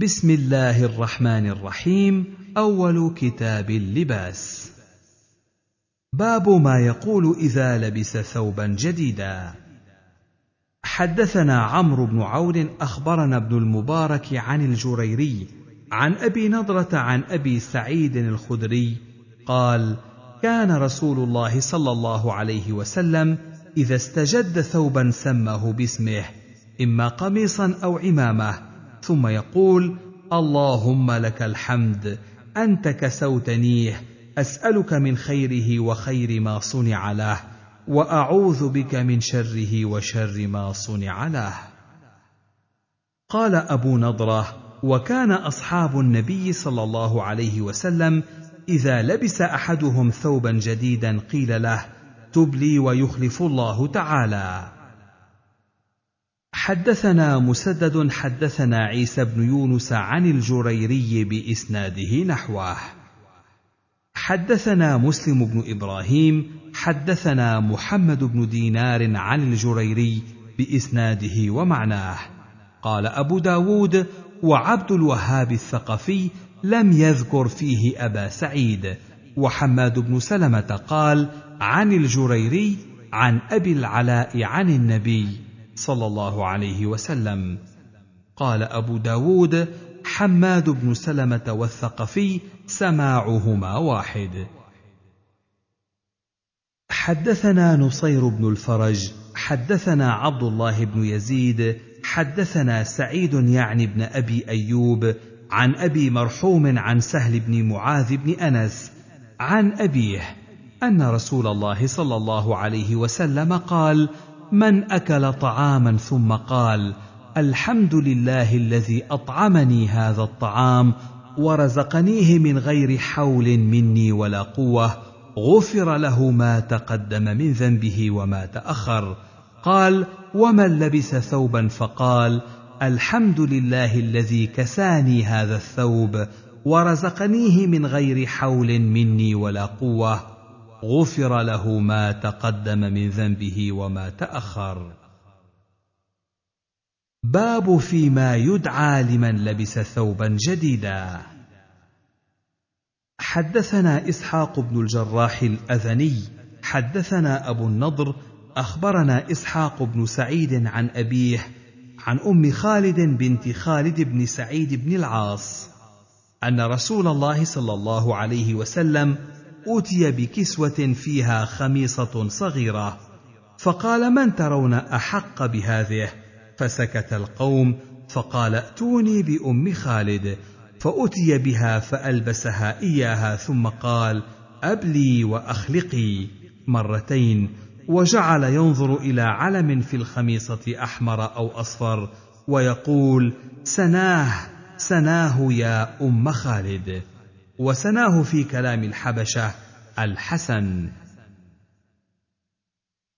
بسم الله الرحمن الرحيم أول كتاب اللباس. باب ما يقول إذا لبس ثوبا جديدا. حدثنا عمرو بن عون أخبرنا ابن المبارك عن الجريري عن أبي نضرة عن أبي سعيد الخدري قال كان رسول الله صلى الله عليه وسلم إذا استجد ثوبا سماه باسمه إما قميصا أو عمامة ثم يقول اللهم لك الحمد أنت كسوتنيه أسألك من خيره وخير ما صنع له وأعوذ بك من شره وشر ما صنع له. قال أبو نضرة وكان أصحاب النبي صلى الله عليه وسلم إذا لبس أحدهم ثوبا جديدا قيل له تبلي ويخلف الله تعالى. حدثنا مسدد حدثنا عيسى بن يونس عن الجريري بإسناده نحوه. حدثنا مسلم بن إبراهيم حدثنا محمد بن دينار عن الجريري بإسناده ومعناه. قال أبو داود وعبد الوهاب الثقفي لم يذكر فيه أبا سعيد. وحماد بن سلمة قال عن الجريري عن أبي العلاء عن النبي. صلى الله عليه وسلم. قال أبو داود حماد بن سلمة والثقفي سماعهما واحد. حدثنا نصير بن الفرج حدثنا عبد الله بن يزيد حدثنا سعيد يعني بن أبي أيوب عن أبي مرحوم عن سهل بن معاذ بن أنس عن أبيه أن رسول الله صلى الله عليه وسلم قال من أكل طعاما ثم قال الحمد لله الذي أطعمني هذا الطعام ورزقنيه من غير حول مني ولا قوة غفر له ما تقدم من ذنبه وما تأخر. قال ومن لبس ثوبا فقال الحمد لله الذي كساني هذا الثوب ورزقنيه من غير حول مني ولا قوة غفر له ما تقدم من ذنبه وما تأخر. باب فيما يدعى لمن لبس ثوبا جديدا. حدثنا إسحاق بن الجراح الأذني حدثنا أبو النضر أخبرنا إسحاق بن سعيد عن أبيه عن أم خالد بنت خالد بن سعيد بن العاص أن رسول الله صلى الله عليه وسلم أوتي بكسوة فيها خميصة صغيرة. فقال من ترون أحق بهذه؟ فسكت القوم فقال ائتوني بأم خالد. فاتي بها فألبسها إياها ثم قال أبلي وأخلقي. مرتين وجعل ينظر إلى علم في الخميصة أحمر أو أصفر ويقول سناه سناه يا أم خالد. وسناه في كلام الحبشة الحسن.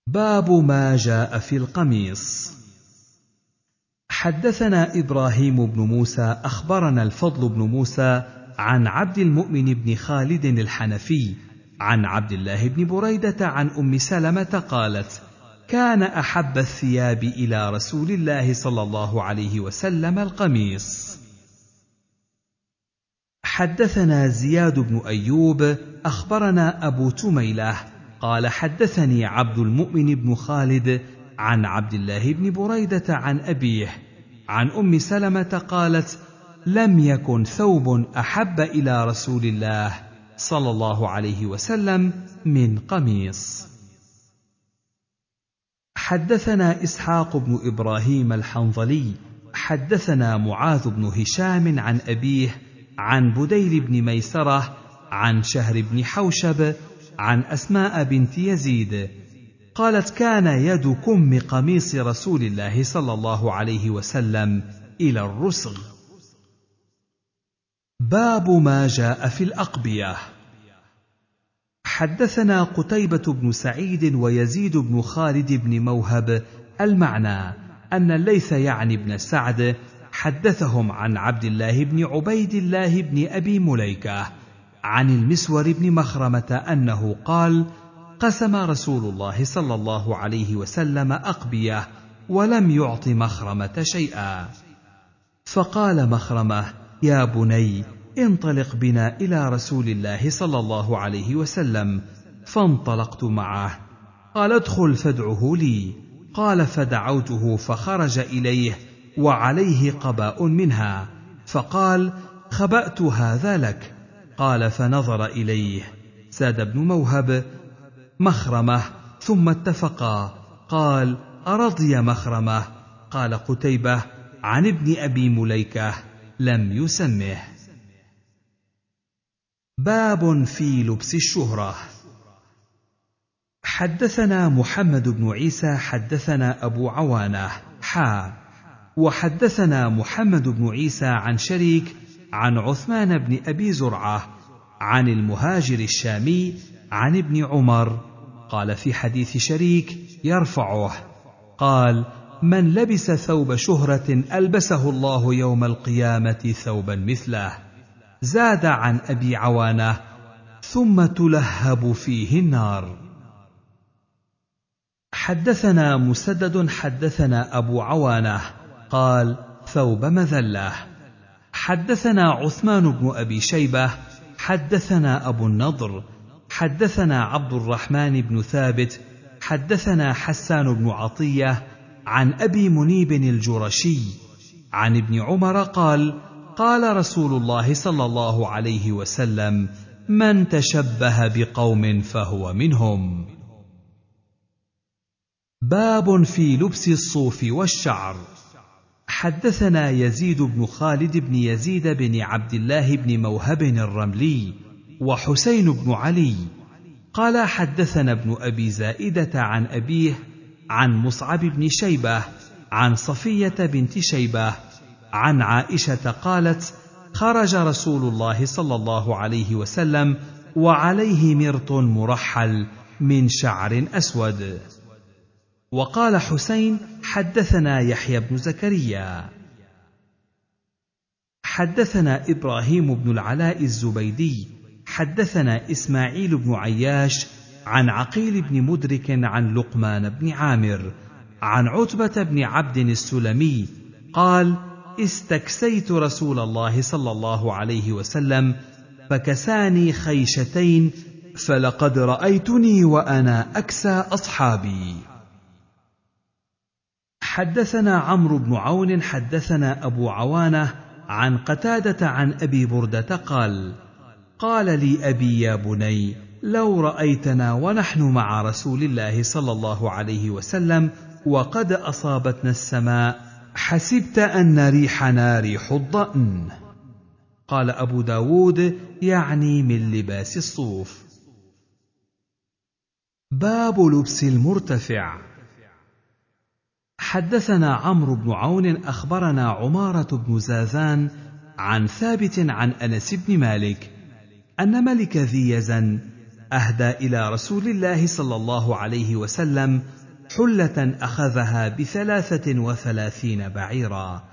باب ما جاء في القميص. حدثنا إبراهيم بن موسى أخبرنا الفضل بن موسى عن عبد المؤمن بن خالد الحنفي عن عبد الله بن بريدة عن أم سلمة قالت كان أحب الثياب إلى رسول الله صلى الله عليه وسلم القميص. حدثنا زياد بن أيوب أخبرنا أبو تميلة قال حدثني عبد المؤمن بن خالد عن عبد الله بن بريدة عن أبيه عن أم سلمة قالت لم يكن ثوب أحب إلى رسول الله صلى الله عليه وسلم من قميص. حدثنا إسحاق بن إبراهيم الحنظلي حدثنا معاذ بن هشام عن أبيه عن بديل بن ميسرة عن شهر بن حوشب عن أسماء بنت يزيد. قالت كان يد كم قميص رسول الله صلى الله عليه وسلم إلى الرسغ. باب ما جاء في الأقبية. حدثنا قتيبة بن سعيد ويزيد بن خالد بن موهب المعنى أن الليث يعني بن سعد حدثهم عن عبد الله بن عبيد الله بن أبي مليكة عن المسور بن مخرمة أنه قال قسم رسول الله صلى الله عليه وسلم أقبية ولم يعط مخرمة شيئا. فقال مخرمة يا بني انطلق بنا إلى رسول الله صلى الله عليه وسلم فانطلقت معه. قال ادخل فادعه لي. قال فدعوته فخرج إليه وعليه قباء منها. فقال خبأت هذا لك. قال فنظر إليه. زاد بن موهب مخرمة. ثم اتفقا. قال أرضي مخرمة. قال قتيبة عن ابن أبي مليكة. لم يسمه. باب في لبس الشهرة. حدثنا محمد بن عيسى حدثنا أبو عوانة. حا. وحدثنا محمد بن عيسى عن شريك عن عثمان بن أبي زرعة عن المهاجر الشامي عن ابن عمر. قال في حديث شريك يرفعه قال من لبس ثوب شهرة ألبسه الله يوم القيامة ثوبا مثله زاد عن أبي عوانة ثم تلهب فيه النار. حدثنا مسدد حدثنا أبو عوانة قال ثوب مذلة. حدثنا عثمان بن أبي شيبة حدثنا أبو النضر حدثنا عبد الرحمن بن ثابت حدثنا حسان بن عطية عن أبي منيب الجرشي عن ابن عمر قال قال رسول الله صلى الله عليه وسلم من تشبه بقوم فهو منهم. باب في لبس الصوف والشعر. حدثنا يزيد بن خالد بن يزيد بن عبد الله بن موهب الرملي وحسين بن علي. قال حدثنا ابن أبي زائدة عن أبيه عن مصعب بن شيبة عن صفية بنت شيبة عن عائشة قالت خرج رسول الله صلى الله عليه وسلم وعليه مرط مرحل من شعر أسود. وقال حسين حدثنا يحيى بن زكريا. حدثنا إبراهيم بن العلاء الزبيدي. حدثنا إسماعيل بن عياش عن عقيل بن مدرك عن لقمان بن عامر عن عتبة بن عبد السلمي قال استكسيت رسول الله صلى الله عليه وسلم فكساني خيشتين فلقد رأيتني وأنا أكسى أصحابي. حدثنا عمرو بن عون حدثنا أبو عوانة عن قتادة عن أبي بردة قال قال لي أبي يا بني لو رأيتنا ونحن مع رسول الله صلى الله عليه وسلم وقد أصابتنا السماء حسبت أن ريحنا ريح الضأن. قال أبو داود يعني من لباس الصوف. باب لبس المرتفع. حدثنا عمرو بن عون أخبرنا عمارة بن زازان عن ثابت عن أنس بن مالك أن ملك ذي يزن أهدى إلى رسول الله صلى الله عليه وسلم حلة أخذها بثلاثة وثلاثين بعيرا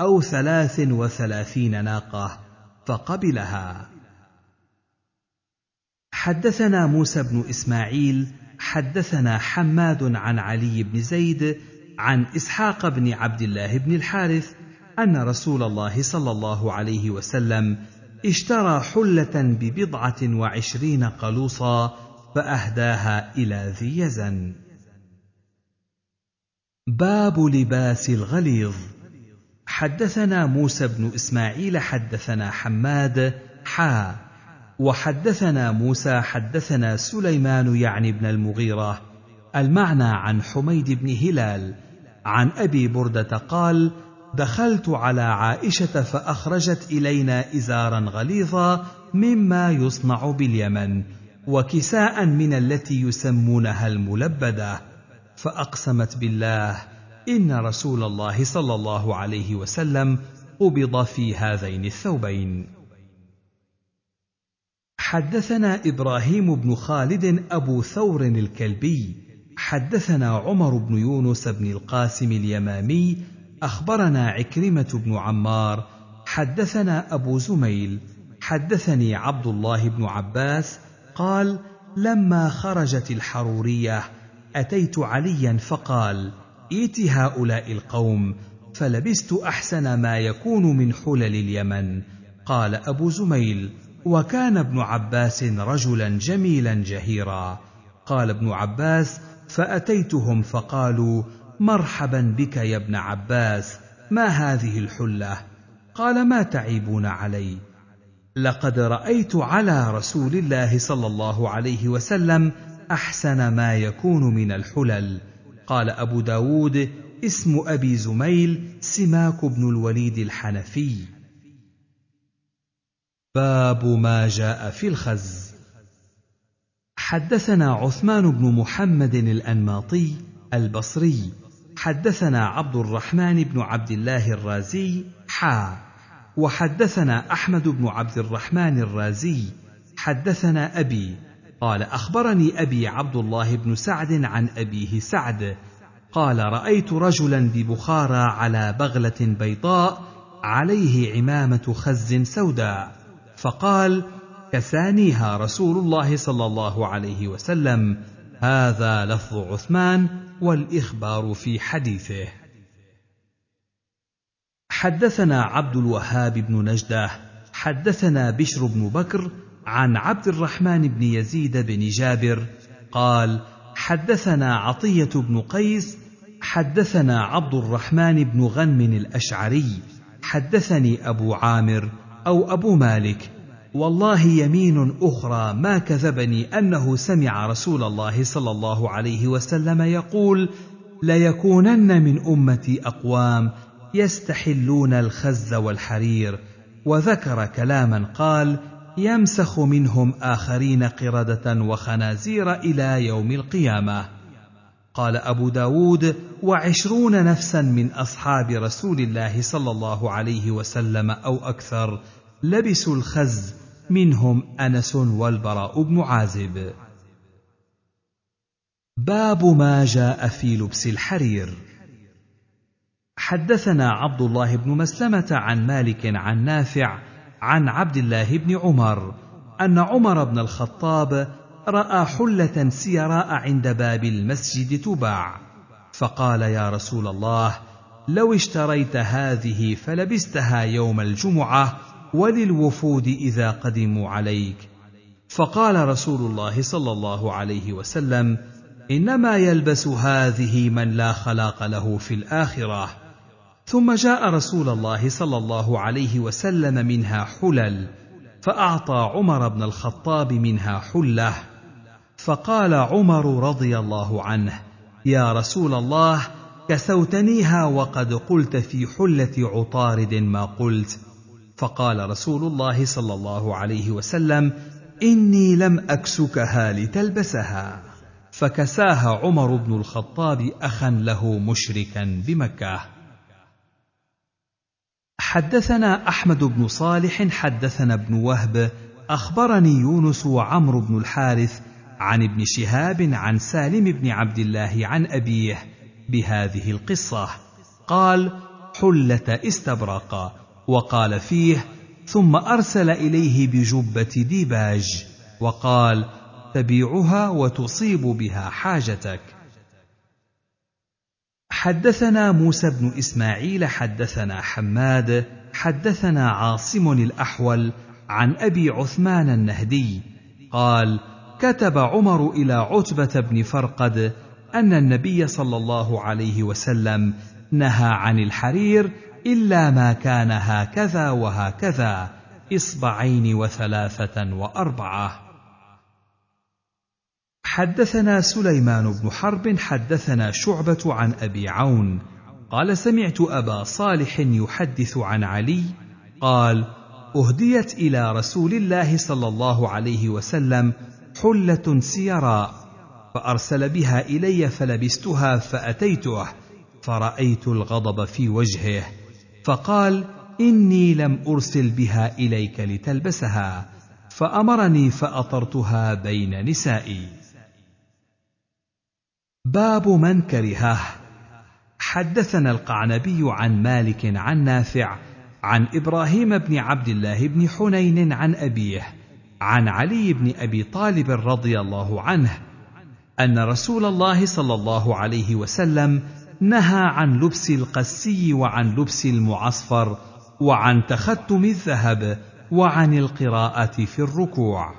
أو ثلاث وثلاثين ناقة فقبلها. حدثنا موسى بن إسماعيل حدثنا حماد عن علي بن زيد عن إسحاق بن عبد الله بن الحارث أن رسول الله صلى الله عليه وسلم اشترى حلة ببضعة وعشرين قلوصا فأهداها إلى ذي يزن. باب لباس الغليظ. حدثنا موسى بن إسماعيل حدثنا حماد حا. وحدثنا موسى حدثنا سليمان يعني بن المغيرة المعنى عن حميد بن هلال عن أبي بردة قال دخلت على عائشة فأخرجت إلينا إزارا غليظا مما يصنع باليمن وكساء من التي يسمونها الملبدة. فأقسمت بالله إن رسول الله صلى الله عليه وسلم قبض في هذين الثوبين. حدثنا إبراهيم بن خالد أبو ثور الكلبي حدثنا عمر بن يونس بن القاسم اليمامي أخبرنا عكرمة بن عمار حدثنا أبو زميل حدثني عبد الله بن عباس قال لما خرجت الحرورية أتيت عليا فقال ائت هؤلاء القوم فلبست أحسن ما يكون من حلل اليمن قال أبو زميل وكان ابن عباس رجلا جميلا جهيرا قال ابن عباس فأتيتهم فقالوا مرحبا بك يا ابن عباس ما هذه الحلة؟ قال ما تعيبون علي؟ لقد رأيت على رسول الله صلى الله عليه وسلم أحسن ما يكون من الحلل. قال أبو داود اسم أبي زميل سماك بن الوليد الحنفي. باب ما جاء في الخز. حدثنا عثمان بن محمد الأنماطي البصري حدثنا عبد الرحمن بن عبد الله الرازي حا وحدثنا أحمد بن عبد الرحمن الرازي حدثنا أبي قال أخبرني أبي عبد الله بن سعد عن أبيه سعد قال رأيت رجلا ببخارى على بغلة بيضاء عليه عمامة خز سوداء فقال كسانيها رسول الله صلى الله عليه وسلم. هذا لفظ عثمان والإخبار في حديثه. حدثنا عبد الوهاب بن نجدة حدثنا بشر بن بكر عن عبد الرحمن بن يزيد بن جابر قال حدثنا عطية بن قيس حدثنا عبد الرحمن بن غنم الأشعري حدثني أبو عامر أو أبو مالك والله يمين أخرى ما كذبني أنه سمع رسول الله صلى الله عليه وسلم يقول ليكونن من أمتي أقوام يستحلون الخز والحرير. وذكر كلاما قال يمسخ منهم آخرين قردة وخنازير إلى يوم القيامة. قال أبو داود وعشرون نفسا من أصحاب رسول الله صلى الله عليه وسلم أو أكثر لبسوا الخز منهم أنس والبراء بن عازب. باب ما جاء في لبس الحرير. حدثنا عبد الله بن مسلمة عن مالك عن نافع عن عبد الله بن عمر أن عمر بن الخطاب رأى حلة سيراء عند باب المسجد تباع فقال يا رسول الله لو اشتريت هذه فلبستها يوم الجمعة وللوفود إذا قدموا عليك. فقال رسول الله صلى الله عليه وسلم إنما يلبس هذه من لا خلاق له في الآخرة. ثم جاء رسول الله صلى الله عليه وسلم منها حلل فأعطى عمر بن الخطاب منها حلة. فقال عمر رضي الله عنه يا رسول الله كسوتنيها وقد قلت في حلة عطارد ما قلت. فقال رسول الله صلى الله عليه وسلم إني لم أكسكها لتلبسها. فكساها عمر بن الخطاب أخا له مشركا بمكة. حدثنا أحمد بن صالح حدثنا ابن وهب أخبرني يونس وعمرو بن الحارث عن ابن شهاب عن سالم بن عبد الله عن أبيه بهذه القصة. قال حلة استبرق. وقال فيه ثم أرسل إليه بجبة ديباج وقال تبيعها وتصيب بها حاجتك. حدثنا موسى بن إسماعيل حدثنا حماد حدثنا عاصم الأحول عن أبي عثمان النهدي قال كتب عمر إلى عتبة بن فرقد أن النبي صلى الله عليه وسلم نهى عن الحرير إلا ما كان هكذا وهكذا إصبعين وثلاثة وأربعة. حدثنا سليمان بن حرب حدثنا شعبة عن أبي عون. قال سمعت أبا صالح يحدث عن علي قال أهديت إلى رسول الله صلى الله عليه وسلم حلة سيراء فأرسل بها إلي فلبستها فأتيته فرأيت الغضب في وجهه. فقال إني لم أرسل بها إليك لتلبسها فأمرني فأطرتها بين نسائي. باب من كرهه. حدثنا القعنبي عن مالك عن نافع عن إبراهيم بن عبد الله بن حنين عن أبيه عن علي بن أبي طالب رضي الله عنه أن رسول الله صلى الله عليه وسلم نهى عن لبس القسي وعن لبس المعصفر وعن تختم الذهب وعن القراءة في الركوع.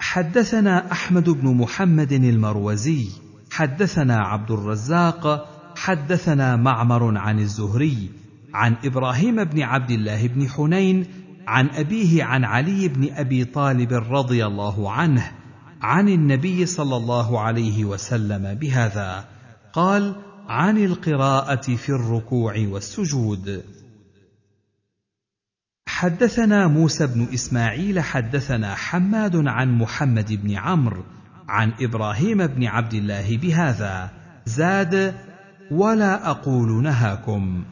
حدثنا أحمد بن محمد المروزي حدثنا عبد الرزاق حدثنا معمر عن الزهري عن إبراهيم بن عبد الله بن حنين عن أبيه عن علي بن أبي طالب رضي الله عنه عن النبي صلى الله عليه وسلم بهذا. قال عن القراءة في الركوع والسجود. حدثنا موسى بن إسماعيل حدثنا حماد عن محمد بن عمرو عن إبراهيم بن عبد الله بهذا. زاد ولا أقول نهاكم.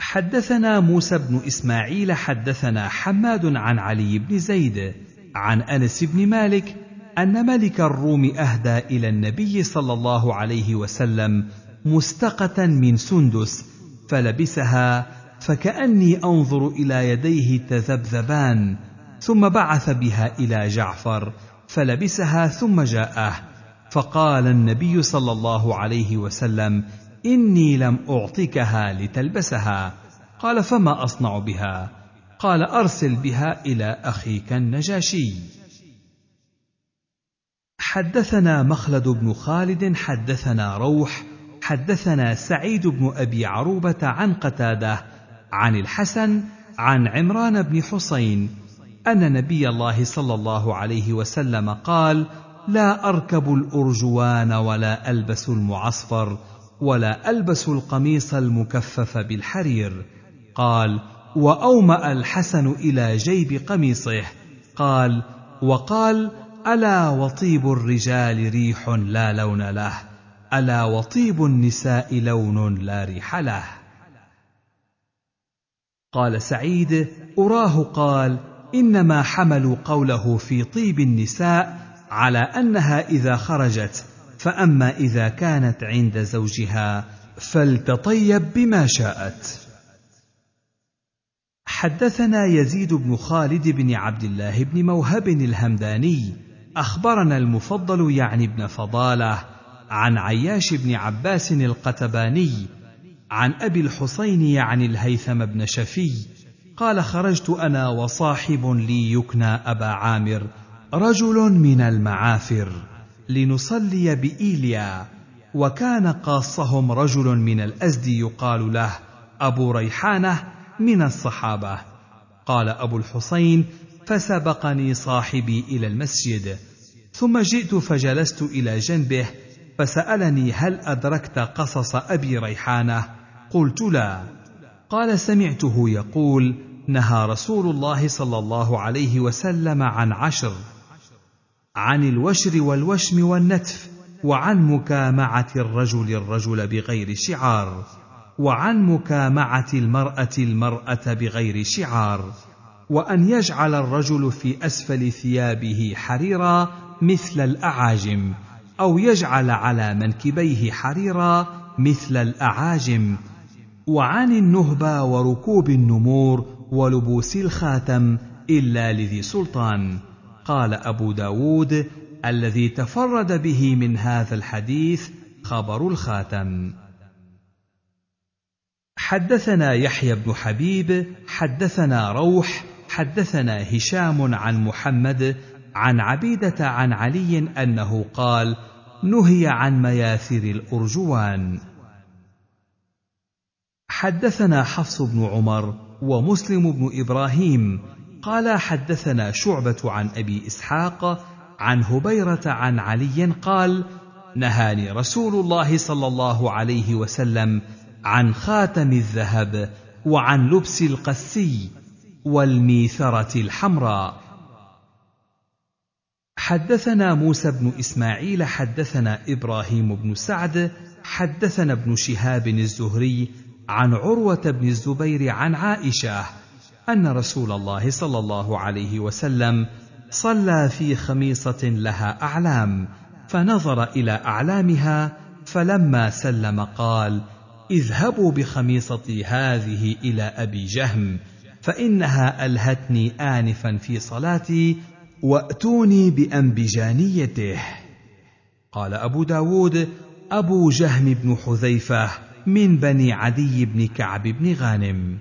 حدثنا موسى بن إسماعيل حدثنا حماد عن علي بن زيد عن أنس بن مالك أن ملك الروم أهدى إلى النبي صلى الله عليه وسلم مستقة من سندس فلبسها فكأني أنظر إلى يديه تذبذبان ثم بعث بها إلى جعفر فلبسها ثم جاءه فقال النبي صلى الله عليه وسلم إني لم أعطكها لتلبسها. قال فما أصنع بها؟ قال أرسل بها إلى أخيك النجاشي. حدثنا مخلد بن خالد حدثنا روح حدثنا سعيد بن أبي عروبة عن قتادة عن الحسن عن عمران بن حسين أن نبي الله صلى الله عليه وسلم قال لا أركب الأرجوان ولا ألبس المعصفر ولا ألبس القميص المكفف بالحرير قال وأومأ الحسن إلى جيب قميصه. قال وقال ألا وطيب الرجال ريح لا لون له. ألا وطيب النساء لون لا ريح له. قال سعيد أراه قال إنما حملوا قوله في طيب النساء على أنها إذا خرجت فأما إذا كانت عند زوجها فلتطيب بما شاءت. حدثنا يزيد بن خالد بن عبد الله بن موهب الهمداني أخبرنا المفضل يعني ابن فضالة عن عياش بن عباس القتباني عن أبي الحسين يعني الهيثم بن شفي قال خرجت أنا وصاحب لي يكنى أبا عامر رجل من المعافر لنصلي بإيليا وكان قاصهم رجل من الازد يقال له أبو ريحانة من الصحابة. قال أبو الحسين فسبقني صاحبي إلى المسجد ثم جئت فجلست إلى جنبه فسألني هل أدركت قصص أبي ريحانة؟ قلت لا. قال سمعته يقول نهى رسول الله صلى الله عليه وسلم عن عشر. عن الوشر والوشم والنتف وعن مكامعة الرجل الرجل بغير شعار. وعن مكامعة المرأة المرأة بغير شعار وأن يجعل الرجل في أسفل ثيابه حريرا مثل الأعاجم أو يجعل على منكبيه حريرا مثل الأعاجم. وعن النهبه وركوب النمور ولبوس الخاتم إلا لذي سلطان. قال أبو داود الذي تفرد به من هذا الحديث خبر الخاتم. حدثنا يحيى بن حبيب حدثنا روح حدثنا هشام عن محمد عن عبيدة عن علي أنه قال نهي عن مياثر الأرجوان حدثنا حفص بن عمر ومسلم بن إبراهيم قال حدثنا شعبة عن أبي إسحاق عن هبيرة عن علي قال نهاني رسول الله صلى الله عليه وسلم عن خاتم الذهب وعن لبس القسي والميثرة الحمراء. حدثنا موسى بن إسماعيل حدثنا إبراهيم بن سعد حدثنا ابن شهاب الزهري عن عروة بن الزبير عن عائشة أن رسول الله صلى الله عليه وسلم صلى في خميصة لها أعلام فنظر إلى أعلامها فلما سلم قال اذهبوا بخميصتي هذه إلى أبي جهم فإنها ألهتني انفا في صلاتي وأتوني بأنبجانيته. قال أبو داود أبو جهم بن حذيفة من بني عدي بن كعب بن غانم.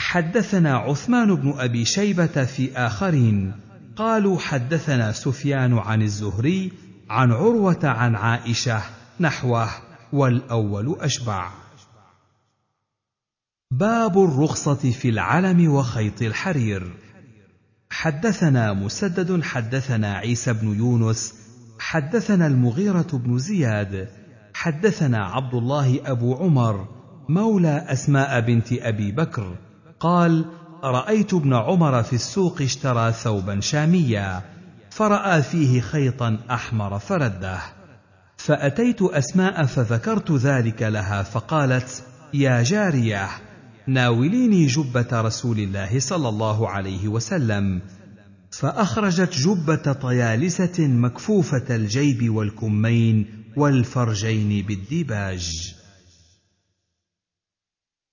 حدثنا عثمان بن أبي شيبة في آخرين قالوا حدثنا سفيان عن الزهري عن عروة عن عائشة نحوه. والأول أشبع. باب الرخصة في العلم وخيط الحرير. حدثنا مسدد حدثنا عيسى بن يونس حدثنا المغيرة بن زياد حدثنا عبد الله أبو عمر مولى أسماء بنت أبي بكر قال رأيت ابن عمر في السوق اشترى ثوبا شاميا فرأى فيه خيطا أحمر فردة. فأتيت أسماء فذكرت ذلك لها فقالت يا جارية ناوليني جبة رسول الله صلى الله عليه وسلم. فأخرجت جبة طيالسة مكفوفة الجيب والكمين والفرجين بالديباج.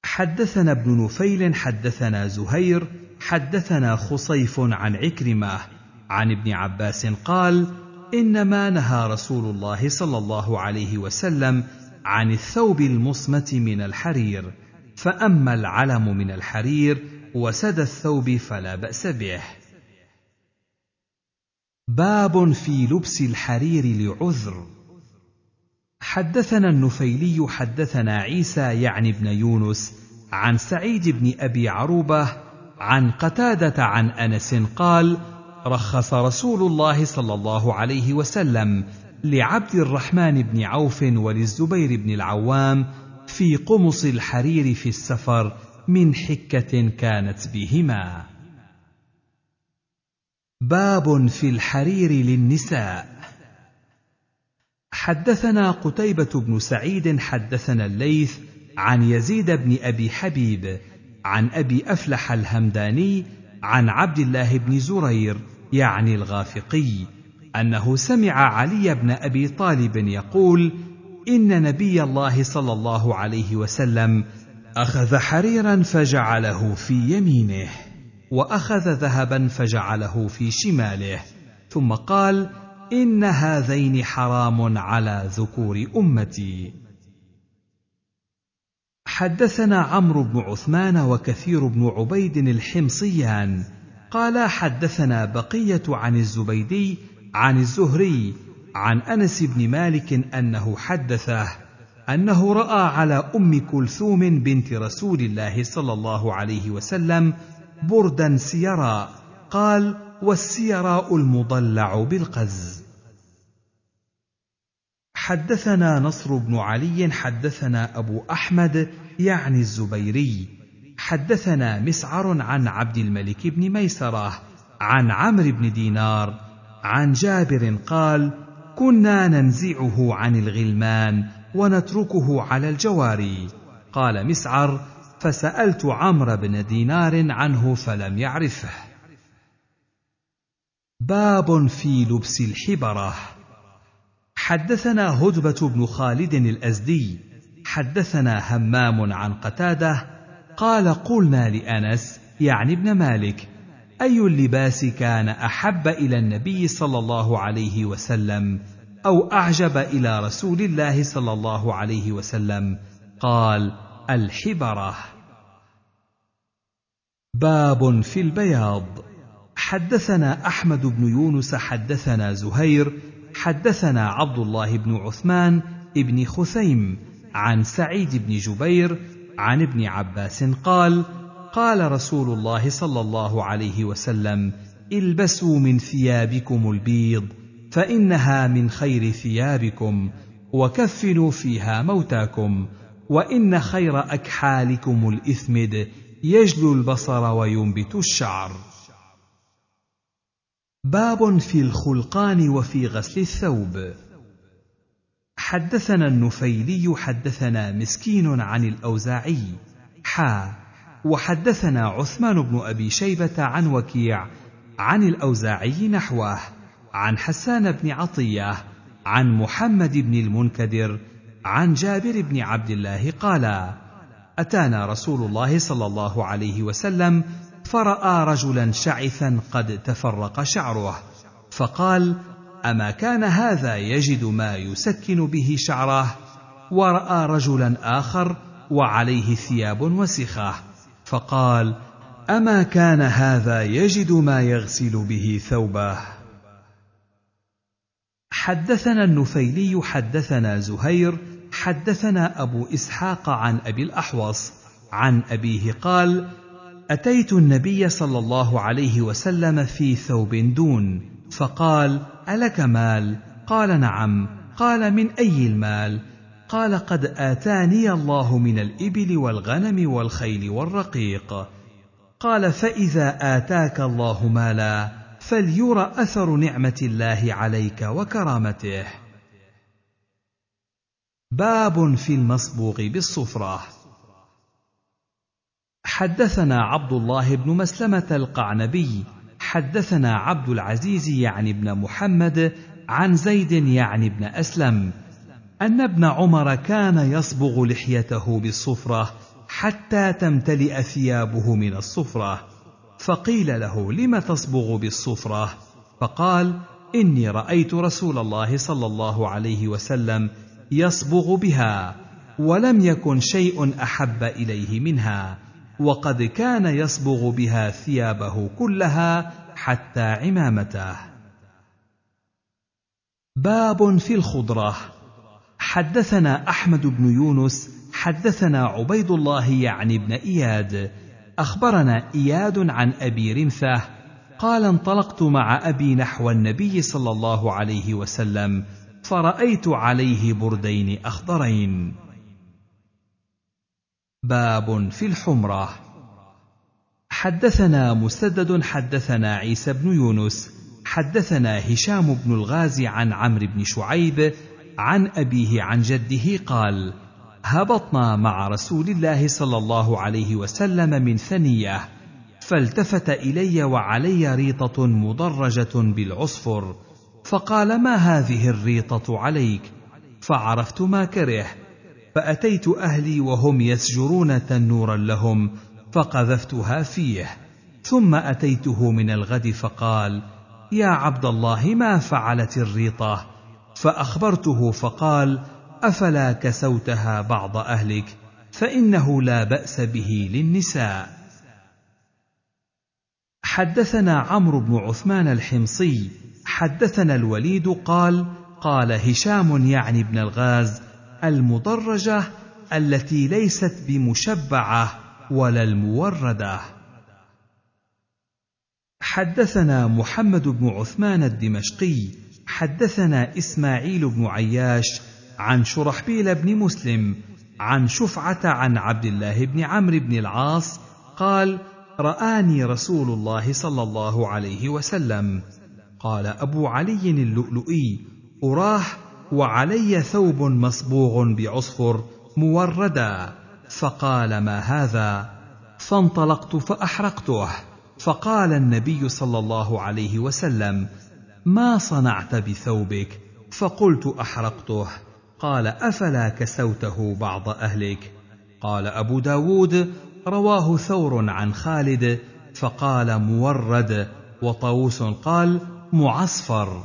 حدثنا ابن نفيل حدثنا زهير حدثنا خصيف عن عكرمة عن ابن عباس قال إنما نهى رسول الله صلى الله عليه وسلم عن الثوب المصمت من الحرير فأما العلم من الحرير وسد الثوب فلا بأس به. باب في لبس الحرير لعذر. حدثنا النفيلي حدثنا عيسى يعني بن يونس عن سعيد بن أبي عروبة عن قتادة عن أنس قال رخص رسول الله صلى الله عليه وسلم لعبد الرحمن بن عوف وللزبير بن العوام في قمص الحرير في السفر من حكة كانت بهما. باب في الحرير للنساء. حدثنا قتيبة بن سعيد حدثنا الليث عن يزيد بن أبي حبيب عن أبي أفلح الهمداني عن عبد الله بن زرير يعني الغافقي أنه سمع علي بن أبي طالب يقول إن نبي الله صلى الله عليه وسلم أخذ حريرا فجعله في يمينه وأخذ ذهبا فجعله في شماله ثم قال إن هذين حرام على ذكور أمتي. حدثنا عمرو بن عثمان وكثير بن عبيد الحمصيان قالا حدثنا بقية عن الزبيدي عن الزهري عن أنس بن مالك أنه حدثه أنه رأى على أم كلثوم بنت رسول الله صلى الله عليه وسلم بردا سيرا قال والسيراء المضلع بالقز. حدثنا نصر بن علي حدثنا أبو أحمد يعني الزبيري. حدثنا مسعر عن عبد الملك بن ميسرة عن عمرو بن دينار عن جابر قال كنا ننزعه عن الغلمان ونتركه على الجواري. قال مسعر فسألت عمرو بن دينار عنه فلم يعرفه. باب في لبس الحبرة. حدثنا هدبة بن خالد الأزدي حدثنا همام عن قتادة قال قلنا لأنس يعني ابن مالك أي اللباس كان أحب إلى النبي صلى الله عليه وسلم أو أعجب إلى رسول الله صلى الله عليه وسلم؟ قال الحبرة. باب في البياض. حدثنا أحمد بن يونس حدثنا زهير حدثنا عبد الله بن عثمان ابن خثيم عن سعيد بن جبير عن ابن عباس قال قال رسول الله صلى الله عليه وسلم البسوا من ثيابكم البيض فإنها من خير ثيابكم وكفنوا فيها موتاكم وإن خير أكحالكم الإثمد يجلو البصر وينبت الشعر. باب في الخلقان وفي غسل الثوب. حدثنا النفيلي حدثنا مسكين عن الأوزاعي. حا. وحدثنا عثمان بن أبي شيبة عن وكيع عن الأوزاعي نحوه عن حسان بن عطية عن محمد بن المنكدر عن جابر بن عبد الله قال أتانا رسول الله صلى الله عليه وسلم فرأى رجلا شعثا قد تفرق شعره فقال أما كان هذا يجد ما يسكن به شعره ورأى رجلا آخر وعليه ثياب وسخة فقال أما كان هذا يجد ما يغسل به ثوبه؟ حدثنا النفيلي حدثنا زهير حدثنا أبو إسحاق عن أبي الأحوص عن أبيه قال أتيت النبي صلى الله عليه وسلم في ثوب دون فقال ألك مال؟ قال نعم. قال من أي المال؟ قال قد آتاني الله من الإبل والغنم والخيل والرقيق. قال فإذا آتاك الله مالا فليرى أثر نعمة الله عليك وكرامته. باب في المصبوغ بالصفرة. حدثنا عبد الله بن مسلمة القعنبي حدثنا عبد العزيز يعني بن محمد عن زيد يعني بن أسلم أن ابن عمر كان يصبغ لحيته بالصفرة حتى تمتلئ ثيابه من الصفرة. فقيل له لم تصبغ بالصفرة؟ فقال إني رأيت رسول الله صلى الله عليه وسلم يصبغ بها ولم يكن شيء أحب إليه منها. وقد كان يصبغ بها ثيابه كلها حتى عمامته. باب في الخضرة. حدثنا أحمد بن يونس حدثنا عبيد الله يعني بن إياد. أخبرنا إياد عن أبي رمثة قال انطلقت مع أبي نحو النبي صلى الله عليه وسلم فرأيت عليه بردين أخضرين. باب في الحمرة. حدثنا مسدد حدثنا عيسى بن يونس حدثنا هشام بن الغازي عن عمرو بن شعيب عن أبيه عن جده قال هبطنا مع رسول الله صلى الله عليه وسلم من ثنية فالتفت إلي وعلي ريطة مدرجة بالعصفر فقال ما هذه الريطة عليك؟ فعرفت ما كره فأتيت أهلي وهم يسجرون تنورا لهم فقذفتها فيه. ثم أتيته من الغد فقال يا عبد الله ما فعلت الريطة؟ فأخبرته فقال أفلا كسوتها بعض أهلك فإنه لا بأس به للنساء. حدثنا عمرو بن عثمان الحمصي. حدثنا الوليد قال قال هشام يعني ابن الغاز المدرجه التي ليست بمشبعة ولا الموردة. حدثنا محمد بن عثمان الدمشقي حدثنا إسماعيل بن عياش عن شرحبيل بن مسلم عن شفعة عن عبد الله بن عمرو بن العاص قال رآني رسول الله صلى الله عليه وسلم. قال أبو علي اللؤلؤي أراه وعلي ثوب مصبوغ بعصفر موردا. فقال ما هذا؟ فانطلقت فأحرقته. فقال النبي صلى الله عليه وسلم ما صنعت بثوبك؟ فقلت أحرقته. قال أفلا كسوته بعض أهلك؟ قال أبو داود رواه ثور عن خالد. فقال مورد وطاووس قال معصفر.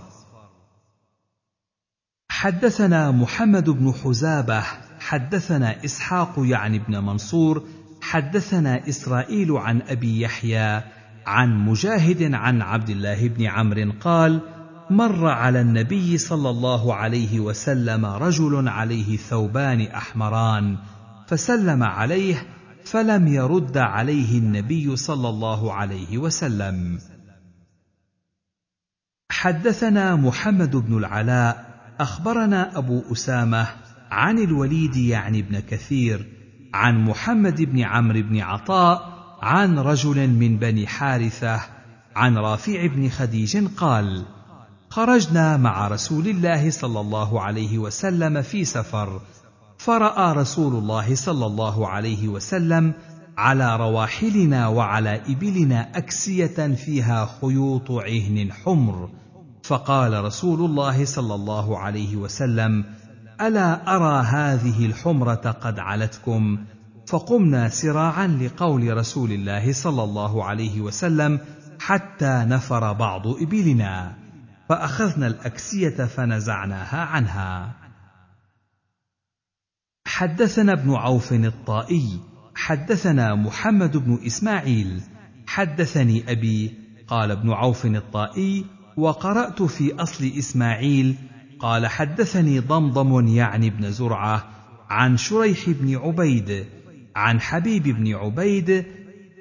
حدثنا محمد بن حزابة حدثنا إسحاق يعني بن منصور حدثنا إسرائيل عن أبي يحيى عن مجاهد عن عبد الله بن عمرو قال مر على النبي صلى الله عليه وسلم رجل عليه ثوبان أحمران فسلم عليه فلم يرد عليه النبي صلى الله عليه وسلم. حدثنا محمد بن العلاء أخبرنا أبو أسامة عن الوليد يعني ابن كثير عن محمد بن عمرو بن عطاء عن رجل من بني حارثة عن رافع بن خديج قال خرجنا مع رسول الله صلى الله عليه وسلم في سفر فرأى رسول الله صلى الله عليه وسلم على رواحلنا وعلى إبلنا أكسية فيها خيوط عهن حمر فقال رسول الله صلى الله عليه وسلم ألا أرى هذه الحمرة قد علتكم؟ فقمنا سراعا لقول رسول الله صلى الله عليه وسلم حتى نفر بعض إبلنا فأخذنا الأكسية فنزعناها عنها. حدثنا ابن عوف الطائي حدثنا محمد بن إسماعيل حدثني أبي قال ابن عوف الطائي وقرأت في أصل إسماعيل قال حدثني ضمضم يعني ابن زرعة عن شريح بن عبيد عن حبيب بن عبيد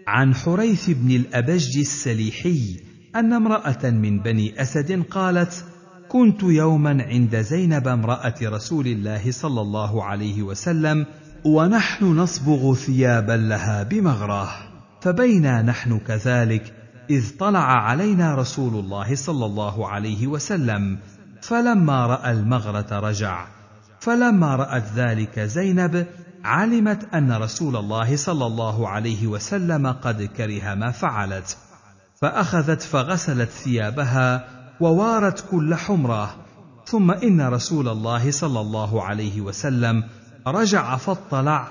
عن حريث بن الأبج السليحي أن امرأة من بني أسد قالت كنت يوما عند زينب امرأة رسول الله صلى الله عليه وسلم ونحن نصبغ ثيابا لها بمغره فبينا نحن كذلك إذ طلع علينا رسول الله صلى الله عليه وسلم فلما رأى المغرة رجع. فلما رأت ذلك زينب علمت أن رسول الله صلى الله عليه وسلم قد كره ما فعلت. فأخذت فغسلت ثيابها ووارت كل حمرة. ثم إن رسول الله صلى الله عليه وسلم رجع فاطلع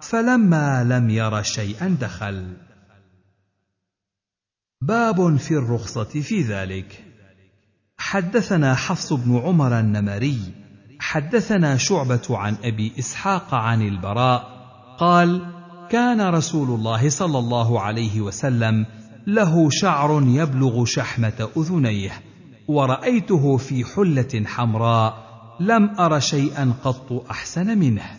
فلما لم ير شيئا دخل. باب في الرخصة في ذلك. حدثنا حفص بن عمر النمري حدثنا شعبة عن أبي إسحاق عن البراء قال كان رسول الله صلى الله عليه وسلم له شعر يبلغ شحمة أذنيه ورأيته في حلة حمراء لم أر شيئا قط أحسن منه.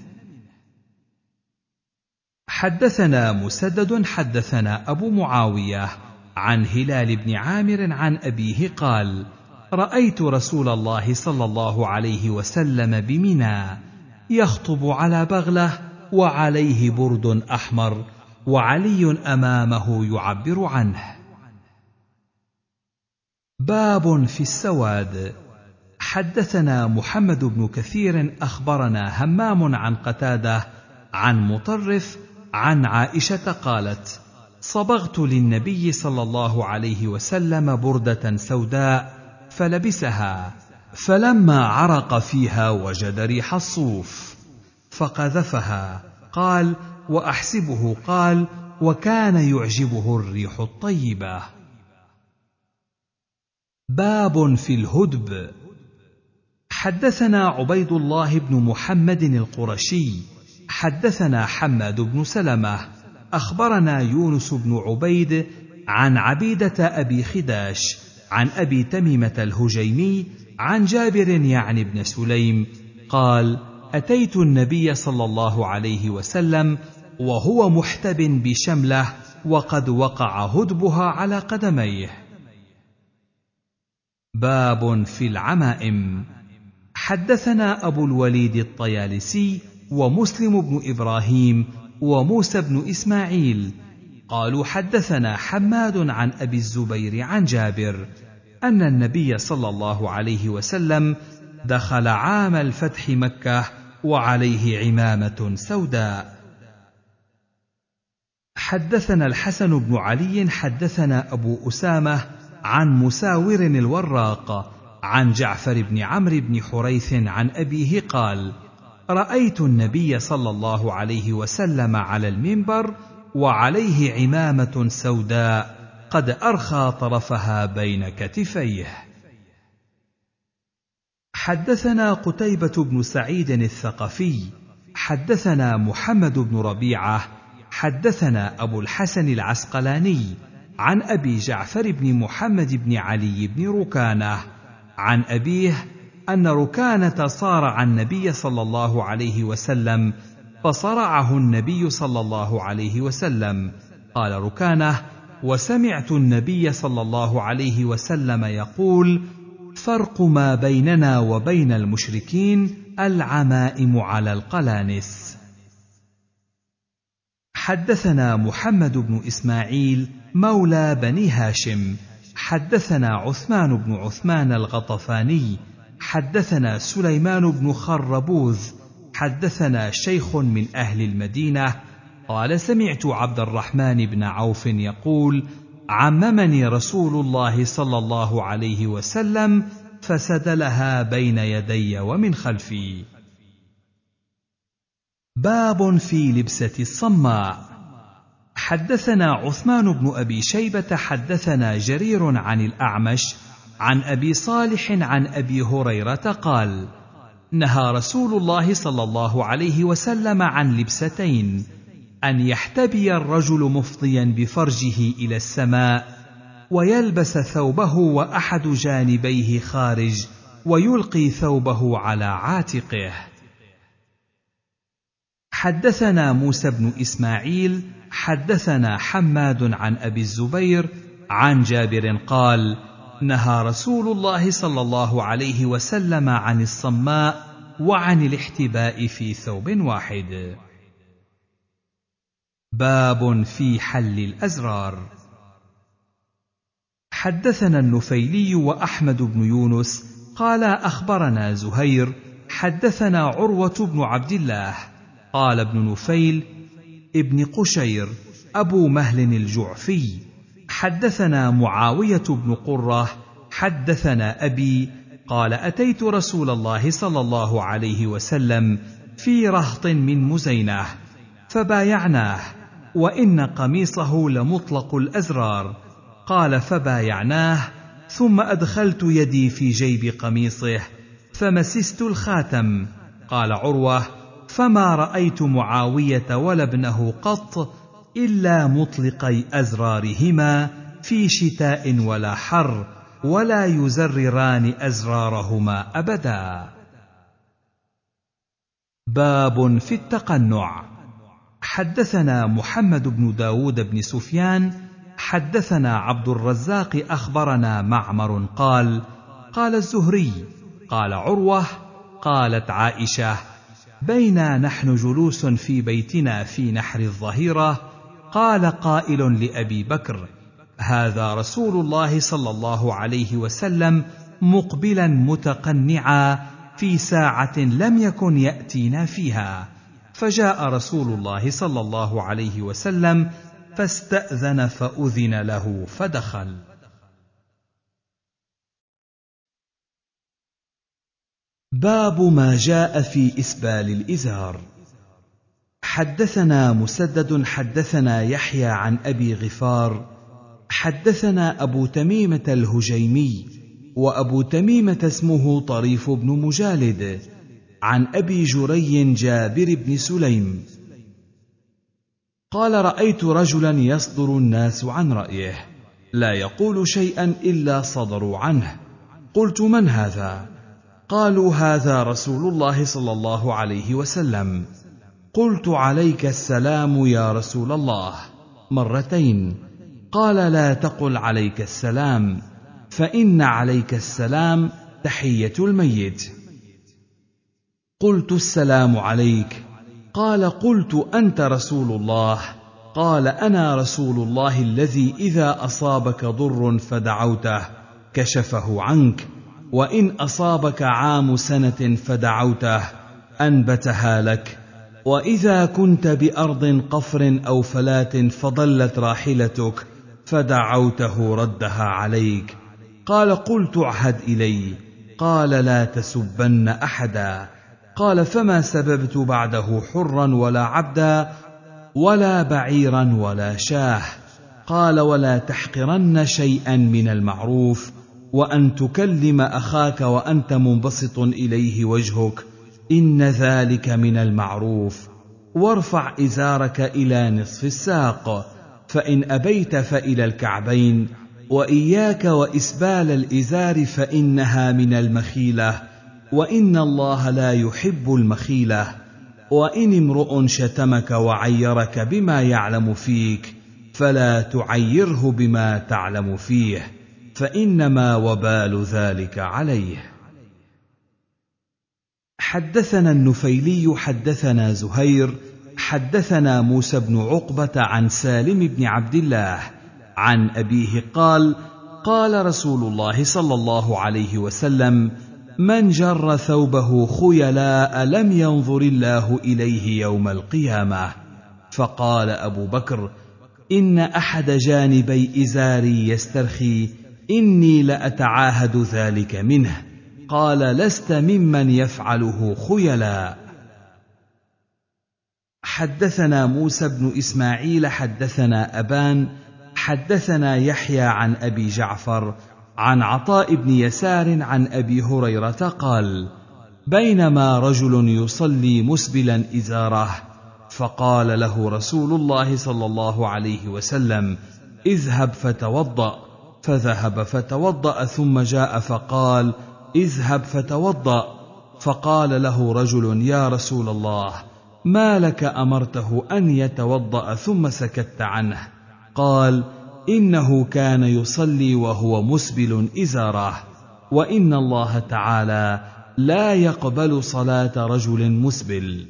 حدثنا مسدد حدثنا أبو معاوية عن هلال بن عامر عن أبيه قال رأيت رسول الله صلى الله عليه وسلم بمنى يخطب على بغلة وعليه برد أحمر وعلي أمامه يعبر عنه. باب في السواد. حدثنا محمد بن كثير أخبرنا همام عن قتادة عن مطرف عن عائشة قالت صبغت للنبي صلى الله عليه وسلم بردة سوداء فلبسها فلما عرق فيها وجد ريح الصوف فقذفها قال وأحسبه قال وكان يعجبه الريح الطيبة باب في الهدب. حدثنا عبيد الله بن محمد القرشي حدثنا حماد بن سلمة أخبرنا يونس بن عبيد عن عبيدة أبي خداش عن أبي تميمة الهجيمي عن جابر يعني بن سليم قال أتيت النبي صلى الله عليه وسلم وهو محتب بشملة وقد وقع هدبها على قدميه. باب في العمائم. حدثنا أبو الوليد الطيالسي ومسلم بن إبراهيم وموسى بن إسماعيل. قالوا حدثنا حماد عن أبي الزبير عن جابر أن النبي صلى الله عليه وسلم دخل عام الفتح مكة وعليه عمامة سوداء. حدثنا الحسن بن علي حدثنا أبو أسامة عن مساور الوراق عن جعفر بن عمرو بن حريث عن أبيه قال رأيت النبي صلى الله عليه وسلم على المنبر وعليه عمامة سوداء قد أرخى طرفها بين كتفيه. حدثنا قتيبة بن سعيد الثقفي حدثنا محمد بن ربيعة حدثنا أبو الحسن العسقلاني عن أبي جعفر بن محمد بن علي بن ركانة عن أبيه أن ركانة صارع النبي صلى الله عليه وسلم فصرعه النبي صلى الله عليه وسلم. قال ركانة وسمعت النبي صلى الله عليه وسلم يقول فرق ما بيننا وبين المشركين العمائم على القلانس حدثنا محمد بن إسماعيل مولى بني هاشم. حدثنا عثمان بن عثمان الغطفاني. حدثنا سليمان بن خربوذ حدثنا شيخ من أهل المدينة قال سمعت عبد الرحمن بن عوف يقول عممني رسول الله صلى الله عليه وسلم فسدلها بين يدي ومن خلفي. باب في لبسة الصماء. حدثنا عثمان بن أبي شيبة حدثنا جرير عن الأعمش عن أبي صالح عن أبي هريرة قال نهى رسول الله صلى الله عليه وسلم عن لبستين أن يحتبي الرجل مفضيا بفرجه إلى السماء ويلبس ثوبه وأحد جانبيه خارج ويلقي ثوبه على عاتقه. حدثنا موسى بن إسماعيل حدثنا حماد عن أبي الزبير عن جابر قال نهى رسول الله صلى الله عليه وسلم عن الصماء وعن الاحتباء في ثوب واحد. باب في حل الأزرار. حدثنا النفيلي وأحمد بن يونس قال أخبرنا زهير حدثنا عروة بن عبد الله قال ابن نفيل ابن قشير أبو مهل الجعفي. حدثنا معاوية بن قرة حدثنا أبي قال أتيت رسول الله صلى الله عليه وسلم في رهط من مزينه فبايعناه وإن قميصه لمطلق الأزرار. قال فبايعناه ثم أدخلت يدي في جيب قميصه فمسست الخاتم. قال عروة فما رأيت معاوية ولا ابنه قط إلا مطلقي أزرارهما في شتاء ولا حر ولا يزرران أزرارهما أبدا. باب في التقنع. حدثنا محمد بن داود بن سفيان حدثنا عبد الرزاق أخبرنا معمر قال قال الزهري قال عروة قالت عائشة بينا نحن جلوس في بيتنا في نحر الظهيرة قال قائل لأبي بكر هذا رسول الله صلى الله عليه وسلم مقبلا متقنعا في ساعة لم يكن يأتينا فيها. فجاء رسول الله صلى الله عليه وسلم فاستأذن فأذن له فدخل. باب ما جاء في إسبال الإزار. حدثنا مسدد حدثنا يحيى عن أبي غفار حدثنا أبو تميمة الهجيمي وأبو تميمة اسمه طريف بن مجالد عن أبي جري جابر بن سليم. قال رأيت رجلا يصدر الناس عن رأيه لا يقول شيئا إلا صدروا عنه. قلت من هذا؟ قالوا هذا رسول الله صلى الله عليه وسلم. قلت عليك السلام يا رسول الله مرتين. قال لا تقل عليك السلام فإن عليك السلام تحية الميت. قلت السلام عليك. قال قلت أنت رسول الله. قال أنا رسول الله الذي إذا أصابك ضر فدعوته كشفه عنك وإن أصابك عام سنة فدعوته أنبتها لك. وإذا كنت بأرض قفر أو فلاه فضلت راحلتك فدعوته ردها عليك. قال قلت اعهد إلي. قال لا تسبن أحدا. قال فما سببت بعده حرا ولا عبدا ولا بعيرا ولا شاه؟ قال ولا تحقرن شيئا من المعروف وأن تكلم أخاك وأنت منبسط إليه وجهك. إن ذلك من المعروف. وارفع إزارك إلى نصف الساق. فإن أبيت فإلى الكعبين. وإياك وإسبال الإزار فإنها من المخيلة. وإن الله لا يحب المخيلة. وإن امرؤ شتمك وعيرك بما يعلم فيك فلا تعيره بما تعلم فيه. فإنما وبال ذلك عليه. حدثنا النفيلي حدثنا زهير حدثنا موسى بن عقبة عن سالم بن عبد الله عن أبيه قال قال رسول الله صلى الله عليه وسلم من جر ثوبه خيلاء لم ينظر الله إليه يوم القيامة. فقال أبو بكر إن أحد جانبي إزاري يسترخي إني لأتعاهد ذلك منه. قال لست ممن يفعله خيلاء حدثنا موسى بن إسماعيل حدثنا أبان حدثنا يحيى عن أبي جعفر عن عطاء بن يسار عن أبي هريرة قال بينما رجل يصلي مسبلا إزاره فقال له رسول الله صلى الله عليه وسلم اذهب فتوضأ. فذهب فتوضأ ثم جاء فقال اذهب فتوضأ. فقال له رجل يا رسول الله ما لك أمرته أن يتوضأ ثم سكت عنه؟ قال إنه كان يصلي وهو مسبل ازاره وإن الله تعالى لا يقبل صلاة رجل مسبل.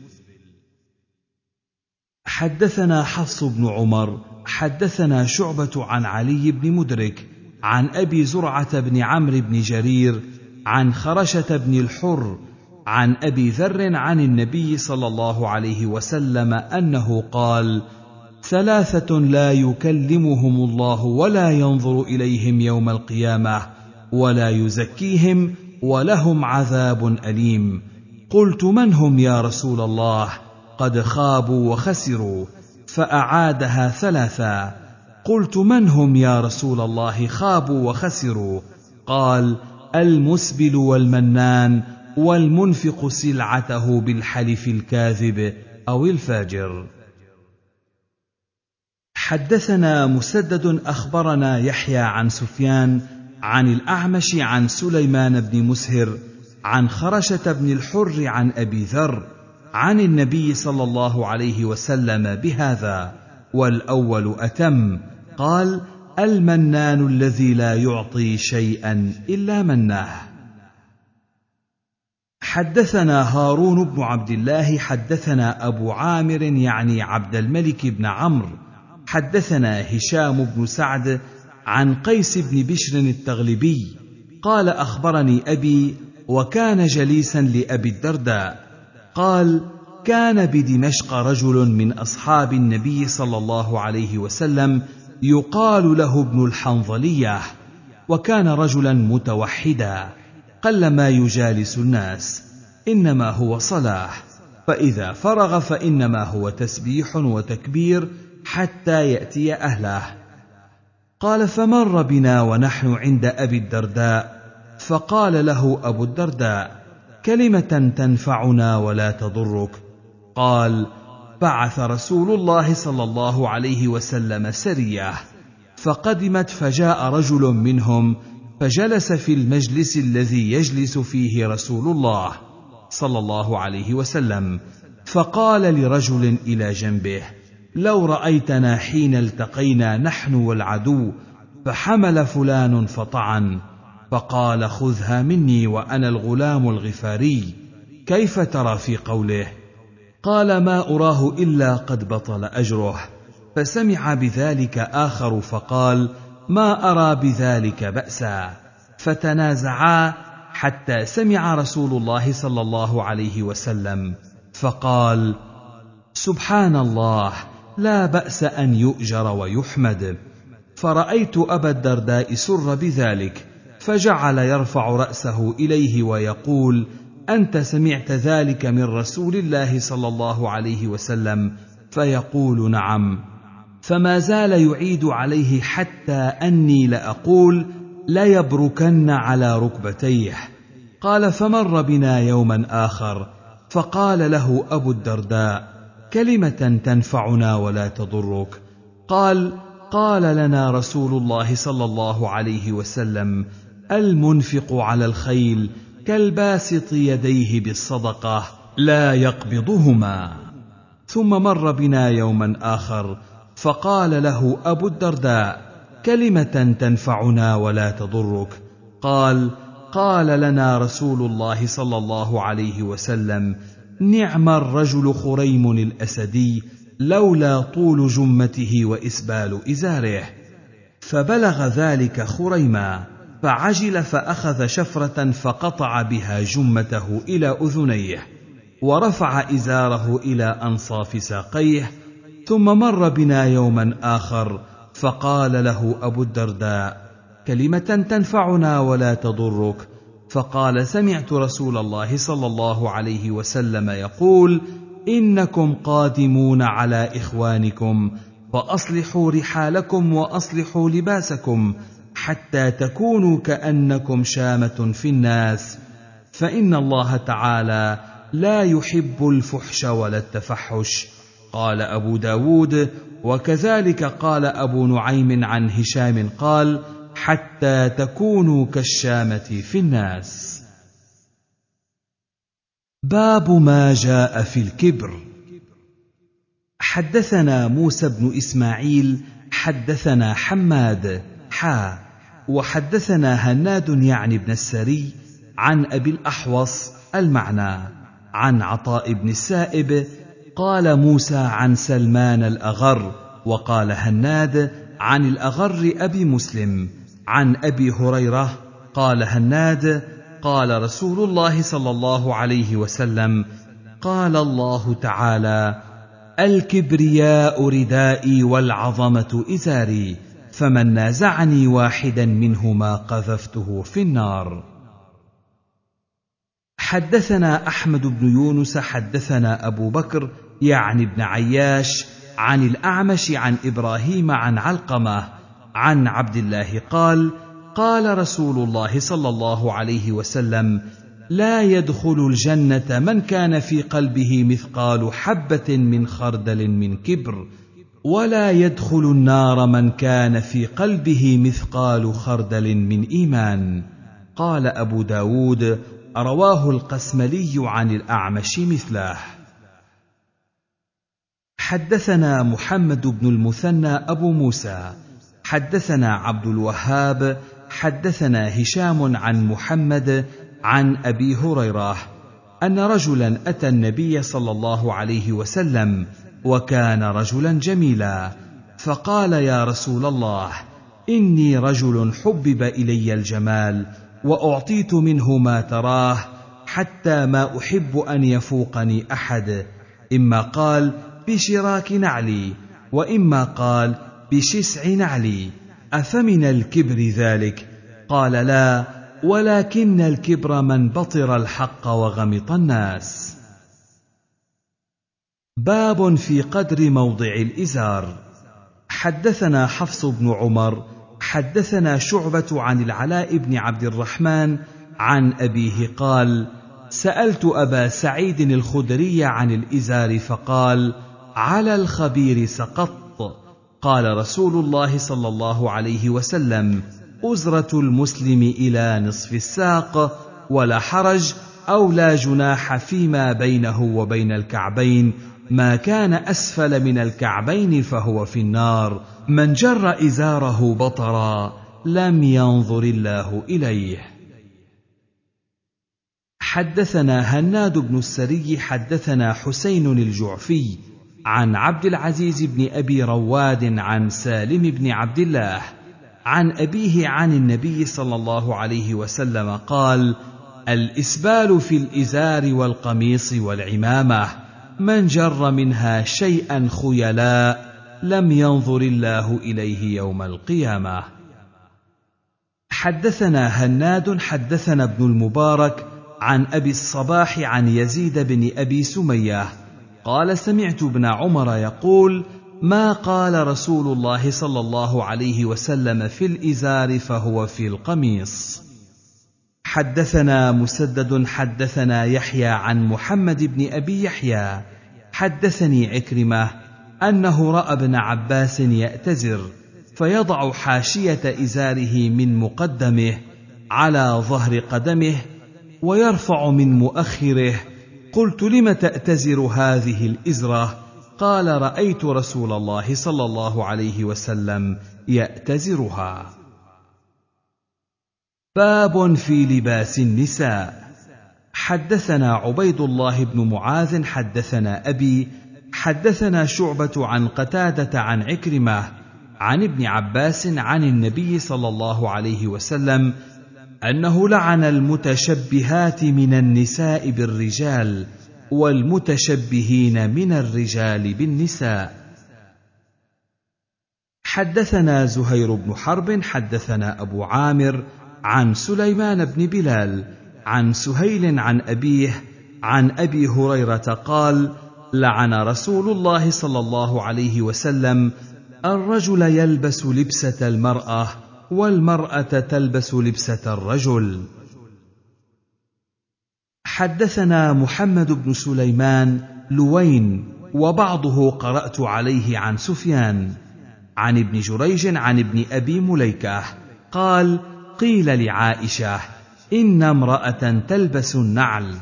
حدثنا حفص بن عمر حدثنا شعبة عن علي بن مدرك عن أبي زرعة بن عمرو بن جرير عن خرشة بن الحر عن أبي ذر عن النبي صلى الله عليه وسلم أنه قال ثلاثة لا يكلمهم الله ولا ينظر إليهم يوم القيامة ولا يزكيهم ولهم عذاب أليم. قلت من هم يا رسول الله؟ قد خابوا وخسروا فأعادها ثلاثا. قلت من هم يا رسول الله؟ خابوا وخسروا. قال المسبل والمنان والمنفق سلعته بالحلف الكاذب أو الفاجر. حدثنا مسدد أخبرنا يحيى عن سفيان عن الأعمش عن سليمان بن مسهر عن خرشة بن الحر عن أبي ذر عن النبي صلى الله عليه وسلم بهذا والأول أتم قال المنان الذي لا يعطي شيئا إلا مناه. حدثنا هارون بن عبد الله حدثنا أبو عامر يعني عبد الملك بن عمرو. حدثنا هشام بن سعد عن قيس بن بشر التغلبي. قال أخبرني أبي وكان جليسا لأبي الدرداء. قال كان بدمشق رجل من أصحاب النبي صلى الله عليه وسلم يقال له ابن الحنظلية وكان رجلا متوحدا قلما يجالس الناس إنما هو صلاه فإذا فرغ فإنما هو تسبيح وتكبير حتى يأتي أهله. قال فمر بنا ونحن عند أبي الدرداء؟ فقال له أبو الدرداء كلمة تنفعنا ولا تضرك؟ قال بعث رسول الله صلى الله عليه وسلم سريه فقدمت فجاء رجل منهم فجلس في المجلس الذي يجلس فيه رسول الله صلى الله عليه وسلم. فقال لرجل إلى جنبه لو رأيتنا حين التقينا نحن والعدو فحمل فلان فطعن. فقال خذها مني وأنا الغلام الغفاري. كيف ترى في قوله؟ قال ما أراه إلا قد بطل أجره. فسمع بذلك آخر فقال ما أرى بذلك بأسا. فتنازعا حتى سمع رسول الله صلى الله عليه وسلم فقال سبحان الله لا بأس أن يؤجر ويحمد. فرأيت أبا الدرداء سر بذلك فجعل يرفع رأسه إليه ويقول أنت سمعت ذلك من رسول الله صلى الله عليه وسلم فيقول نعم. فما زال يعيد عليه حتى أني لأقول ليبركن على ركبتيه. قال فمر بنا يوما آخر فقال له أبو الدرداء كلمة تنفعنا ولا تضرك. قال قال لنا رسول الله صلى الله عليه وسلم المنفق على الخيل كالباسط يديه بالصدقة لا يقبضهما. ثم مر بنا يوما آخر فقال له أبو الدرداء كلمة تنفعنا ولا تضرك. قال قال لنا رسول الله صلى الله عليه وسلم نعم الرجل خريم الأسدي لولا طول جمته وإسبال إزاره فبلغ ذلك خريما. فعجل فأخذ شفرة فقطع بها جمته إلى أذنيه ورفع إزاره إلى أنصاف ساقيه ثم مر بنا يوما آخر فقال له أبو الدرداء كلمة تنفعنا ولا تضرك. فقال سمعت رسول الله صلى الله عليه وسلم يقول إنكم قادمون على إخوانكم فأصلحوا رحالكم وأصلحوا لباسكم حتى تكونوا كأنكم شامة في الناس. فإن الله تعالى لا يحب الفحش ولا التفحش. قال أبو داود وكذلك قال أبو نعيم عن هشام قال حتى تكونوا كالشامة في الناس. باب ما جاء في الكبر. حدثنا موسى بن إسماعيل حدثنا حماد حا وحدثنا هناد يعني بن السري عن أبي الأحوص المعنى عن عطاء بن السائب قال موسى عن سلمان الأغر وقال هناد عن الأغر أبي مسلم عن أبي هريرة قال هناد قال رسول الله صلى الله عليه وسلم قال الله تعالى الكبرياء ردائي والعظمة إزاري فمن نازعني واحدا منهما قذفته في النار. حدثنا أحمد بن يونس حدثنا أبو بكر يعني ابن عياش عن الأعمش عن إبراهيم عن علقمة عن عبد الله قال قال رسول الله صلى الله عليه وسلم لا يدخل الجنة من كان في قلبه مثقال حبة من خردل من كبر. ولا يدخل النار من كان في قلبه مثقال خردل من إيمان. قال أبو داود رواه القسملي عن الأعمش مثله. حدثنا محمد بن المثنى أبو موسى. حدثنا عبد الوهاب. حدثنا هشام عن محمد عن أبي هريرة أن رجلا أتى النبي صلى الله عليه وسلم وكان رجلا جميلا. فقال يا رسول الله إني رجل حبب إلي الجمال وأعطيت منه ما تراه حتى ما أحب أن يفوقني أحد. إما قال بشراك نعلي وإما قال بشسع نعلي. أفمن الكبر ذلك؟ قال لا ولكن الكبر من بطر الحق وغمط الناس. باب في قدر موضع الإزار. حدثنا حفص بن عمر حدثنا شعبة عن العلاء بن عبد الرحمن عن أبيه قال سألت أبا سعيد الخدري عن الإزار فقال على الخبير سقطت قال رسول الله صلى الله عليه وسلم أزرة المسلم إلى نصف الساق ولا حرج أو لا جناح فيما بينه وبين الكعبين ما كان أسفل من الكعبين فهو في النار. من جر إزاره بطرا لم ينظر الله إليه. حدثنا هناد بن السري حدثنا حسين الجعفي عن عبد العزيز بن أبي رواد عن سالم بن عبد الله عن أبيه عن النبي صلى الله عليه وسلم قال الإسبال في الإزار والقميص والعمامة. من جر منها شيئا خيلاء لم ينظر الله إليه يوم القيامة. حدثنا هناد حدثنا ابن المبارك عن أبي الصباح عن يزيد بن أبي سمية. قال سمعت ابن عمر يقول ما قال رسول الله صلى الله عليه وسلم في الإزار فهو في القميص. حدثنا مسدد حدثنا يحيى عن محمد بن أبي يحيى. حدثني عكرمة أنه رأى ابن عباس يأتزر فيضع حاشية إزاره من مقدمه على ظهر قدمه ويرفع من مؤخره. قلت لم تأتزر هذه الإزرة؟ قال رأيت رسول الله صلى الله عليه وسلم يأتزرها. باب في لباس النساء. حدثنا عبيد الله بن معاذ حدثنا أبي حدثنا شعبة عن قتادة عن عكرمة عن ابن عباس عن النبي صلى الله عليه وسلم أنه لعن المتشبهات من النساء بالرجال والمتشبهين من الرجال بالنساء. حدثنا زهير بن حرب حدثنا أبو عامر عن سليمان بن بلال عن سهيل عن أبيه عن أبي هريرة قال لعن رسول الله صلى الله عليه وسلم الرجل يلبس لبسة المرأة والمرأة تلبس لبسة الرجل. حدثنا محمد بن سليمان لوين وبعضه قرأت عليه عن سفيان عن ابن جريج عن ابن أبي مليكة قال قيل لعائشة إن امرأة تلبس النعل.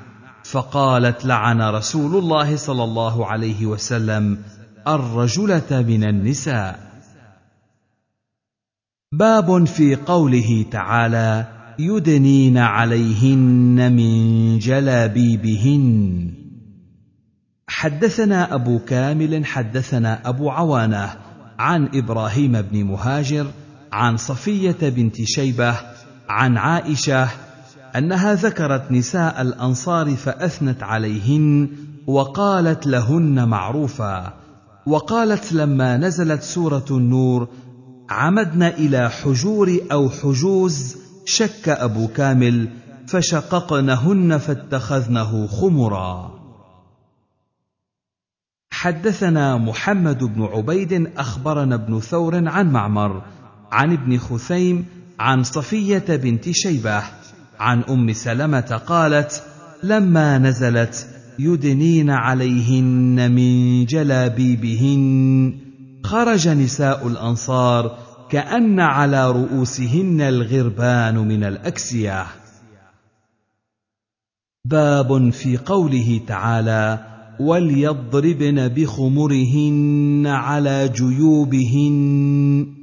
فقالت لعن رسول الله صلى الله عليه وسلم الرجلة من النساء. باب في قوله تعالى يدنين عليهن من جلابيبهن. حدثنا أبو كامل حدثنا أبو عوانة عن إبراهيم بن مهاجر عن صفية بنت شيبة عن عائشة أنها ذكرت نساء الأنصار فأثنت عليهن وقالت لهن معروفا وقالت لما نزلت سورة النور عمدن إلى حجور أو حجوز شك أبو كامل فشققنهن فاتخذنه خمرا. حدثنا محمد بن عبيد أخبرنا ابن ثور عن معمر عن ابن خثيم عن صفية بنت شيبة عن أم سلمة قالت لما نزلت يدنين عليهن من جلابيبهن خرج نساء الأنصار كأن على رؤوسهن الغربان من الأكسية. باب في قوله تعالى وليضربن بخمرهن على جيوبهن.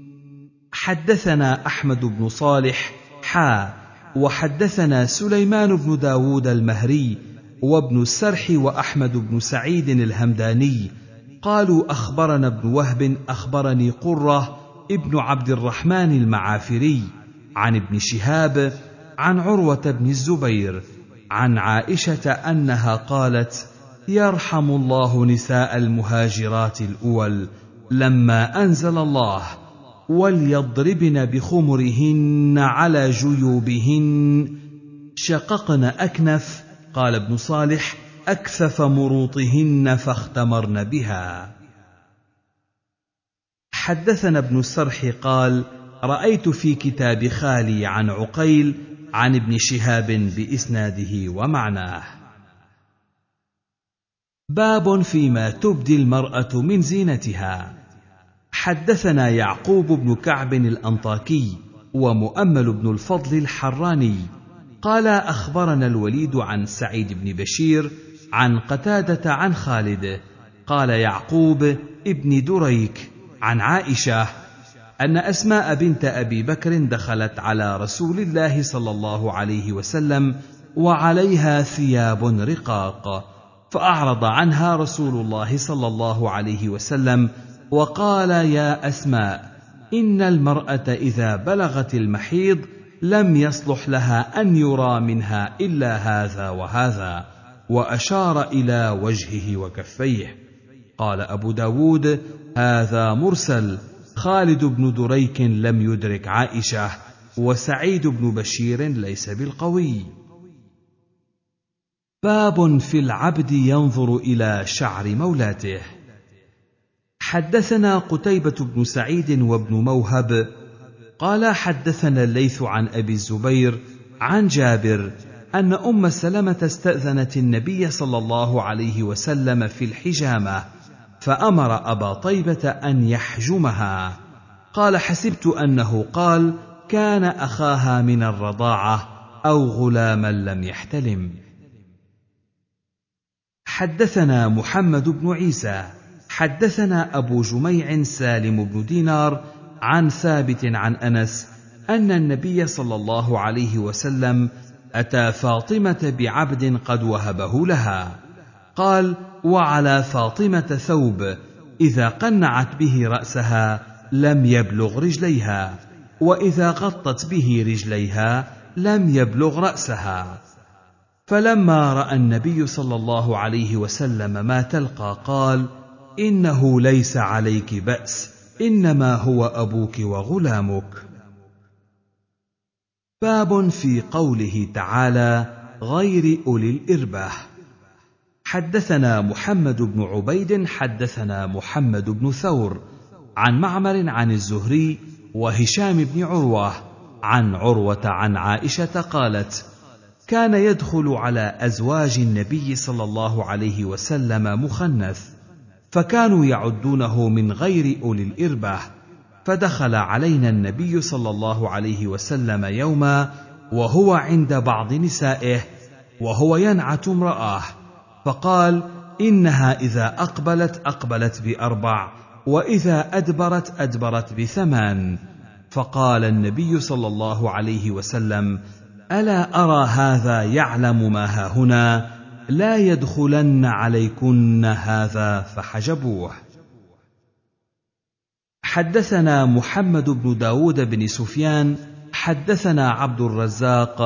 حدثنا أحمد بن صالح حا وحدثنا سليمان بن داود المهري وابن السرح وأحمد بن سعيد الهمداني. قالوا أخبرنا ابن وهب أخبرني قرة ابن عبد الرحمن المعافري عن ابن شهاب عن عروة بن الزبير عن عائشة أنها قالت يرحم الله نساء المهاجرات الأول لما أنزل الله وليضربن بخمرهن على جيوبهن. شققن أكنف قال ابن صالح أكثف مروطهن فاختمرن بها. حدثنا ابن السرح قال رأيت في كتاب خالي عن عقيل عن ابن شهاب بإسناده ومعناه. باب فيما تبدي المرأة من زينتها. حدثنا يعقوب بن كعب الأنطاكي ومؤمل بن الفضل الحراني. قال أخبرنا الوليد عن سعيد بن بشير عن قتادة عن خالد. قال يعقوب ابن دريك عن عائشة أن أسماء بنت أبي بكر دخلت على رسول الله صلى الله عليه وسلم وعليها ثياب رقاق فأعرض عنها رسول الله صلى الله عليه وسلم وقال يا أسماء إن المرأة إذا بلغت المحيض لم يصلح لها أن يرى منها إلا هذا وهذا وأشار إلى وجهه وكفيه. قال أبو داود هذا مرسل. خالد بن دريك لم يدرك عائشة وسعيد بن بشير ليس بالقوي. باب في العبد ينظر إلى شعر مولاته. حدثنا قتيبة بن سعيد وابن موهب قال حدثنا الليث عن أبي الزبير عن جابر أن أم سلمة استأذنت النبي صلى الله عليه وسلم في الحجامة فأمر أبا طيبة أن يحجمها. قال حسبت أنه قال كان أخاها من الرضاعة أو غلاما لم يحتلم. حدثنا محمد بن عيسى. حدثنا أبو جميع سالم بن دينار عن ثابت عن أنس أن النبي صلى الله عليه وسلم أتى فاطمة بعبد قد وهبه لها. قال وعلى فاطمة ثوب إذا قنعت به رأسها لم يبلغ رجليها وإذا غطت به رجليها لم يبلغ رأسها. فلما رأى النبي صلى الله عليه وسلم ما تلقى قال إنه ليس عليك بأس إنما هو أبوك وغلامك. باب في قوله تعالى غير أولي الاربه حدثنا محمد بن عبيد حدثنا محمد بن ثور عن معمر عن الزهري وهشام بن عروة عن عروة عن عائشة قالت كان يدخل على أزواج النبي صلى الله عليه وسلم مخنث. فكانوا يعدونه من غير أولي الاربه فدخل علينا النبي صلى الله عليه وسلم يوما وهو عند بعض نسائه وهو ينعت امراه فقال إنها إذا أقبلت أقبلت بأربع وإذا أدبرت أدبرت بثمان. فقال النبي صلى الله عليه وسلم ألا أرى هذا يعلم ما هنا؟ لا يدخلن عليكن هذا فحجبوه. حدثنا محمد بن داود بن سفيان حدثنا عبد الرزاق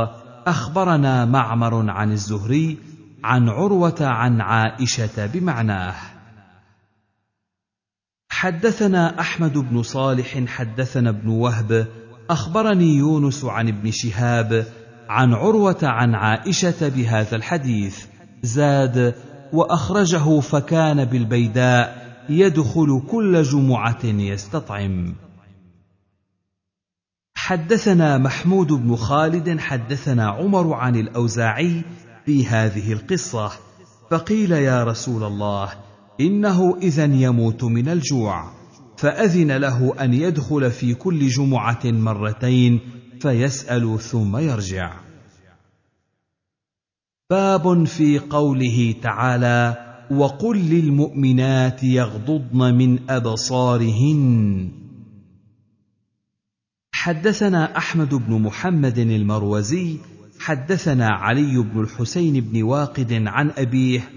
أخبرنا معمر عن الزهري عن عروة عن عائشة بمعناه. حدثنا أحمد بن صالح حدثنا ابن وهب أخبرني يونس عن ابن شهاب عن عروة عن عائشة بهذا الحديث. زاد وأخرجه فكان بالبيداء يدخل كل جمعة يستطعم. حدثنا محمود بن خالد حدثنا عمر عن الأوزاعي في هذه القصة فقيل يا رسول الله إنه اذا يموت من الجوع فأذن له أن يدخل في كل جمعة مرتين فيسأل ثم يرجع. باب في قوله تعالى وقل للمؤمنات يغضضن من أبصارهن. حدثنا أحمد بن محمد المروزي حدثنا علي بن الحسين بن واقد عن أبيه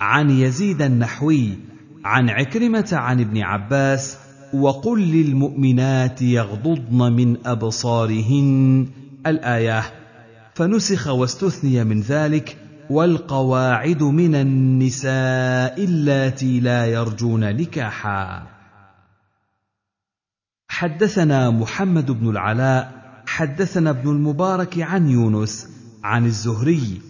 عن يزيد النحوي عن عكرمة عن ابن عباس وقل للمؤمنات يغضضن من أبصارهن. الآية فنسخ واستثني من ذلك والقواعد من النساء اللاتي لا يرجون نكاحا. حدثنا محمد بن العلاء حدثنا ابن المبارك عن يونس عن الزهري.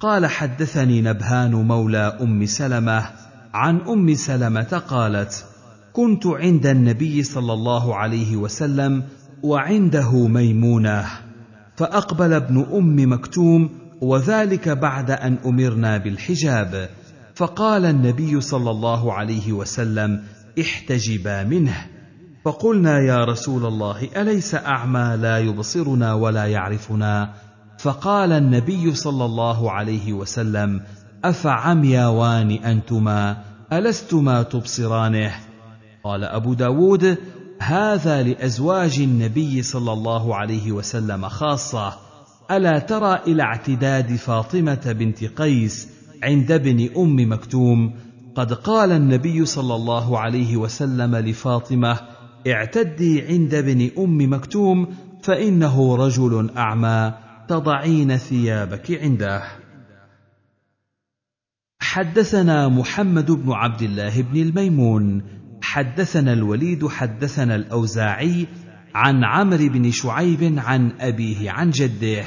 قال حدثني نبهان مولى أم سلمة عن أم سلمة قالت كنت عند النبي صلى الله عليه وسلم وعنده ميمونة. فأقبل ابن أم مكتوم وذلك بعد أن أمرنا بالحجاب. فقال النبي صلى الله عليه وسلم احتجبا منه. فقلنا يا رسول الله أليس أعمى لا يبصرنا ولا يعرفنا؟ فقال النبي صلى الله عليه وسلم افعمياوان انتما ألستما تبصرانه؟ قال أبو داود هذا لأزواج النبي صلى الله عليه وسلم خاصة. ألا ترى إلى اعتداد فاطمة بنت قيس عند ابن أم مكتوم؟ قد قال النبي صلى الله عليه وسلم لفاطمة اعتدي عند ابن أم مكتوم فإنه رجل أعمى تضعين ثيابك عنده. حدثنا محمد بن عبد الله بن الميمون حدثنا الوليد حدثنا الأوزاعي عن عمرو بن شعيب عن أبيه عن جده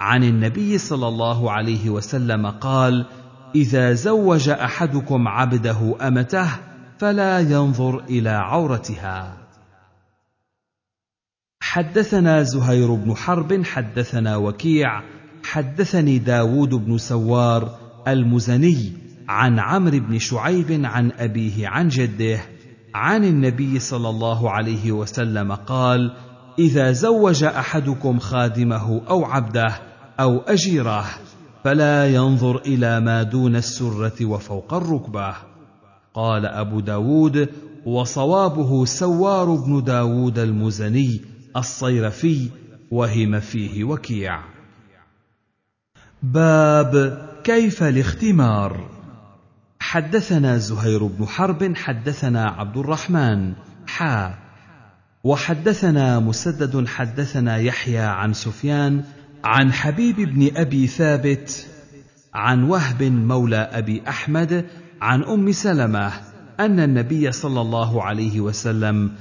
عن النبي صلى الله عليه وسلم قال إذا زوج أحدكم عبده أمته فلا ينظر إلى عورتها. حدثنا زهير بن حرب حدثنا وكيع حدثني داود بن سوار المزني عن عمرو بن شعيب عن أبيه عن جده عن النبي صلى الله عليه وسلم قال إذا زوج أحدكم خادمه أو عبده أو أجيره فلا ينظر إلى ما دون السرة وفوق الركبة. قال أبو داود وصوابه سوار بن داود المزني الصيرفي وهم فيه وكيع. باب كيف الاختمار حدثنا زهير بن حرب حدثنا عبد الرحمن حا وحدثنا مسدد حدثنا يحيى عن سفيان عن حبيب بن أبي ثابت عن وهب مولى أبي أحمد عن أم سلمة أن النبي صلى الله عليه وسلم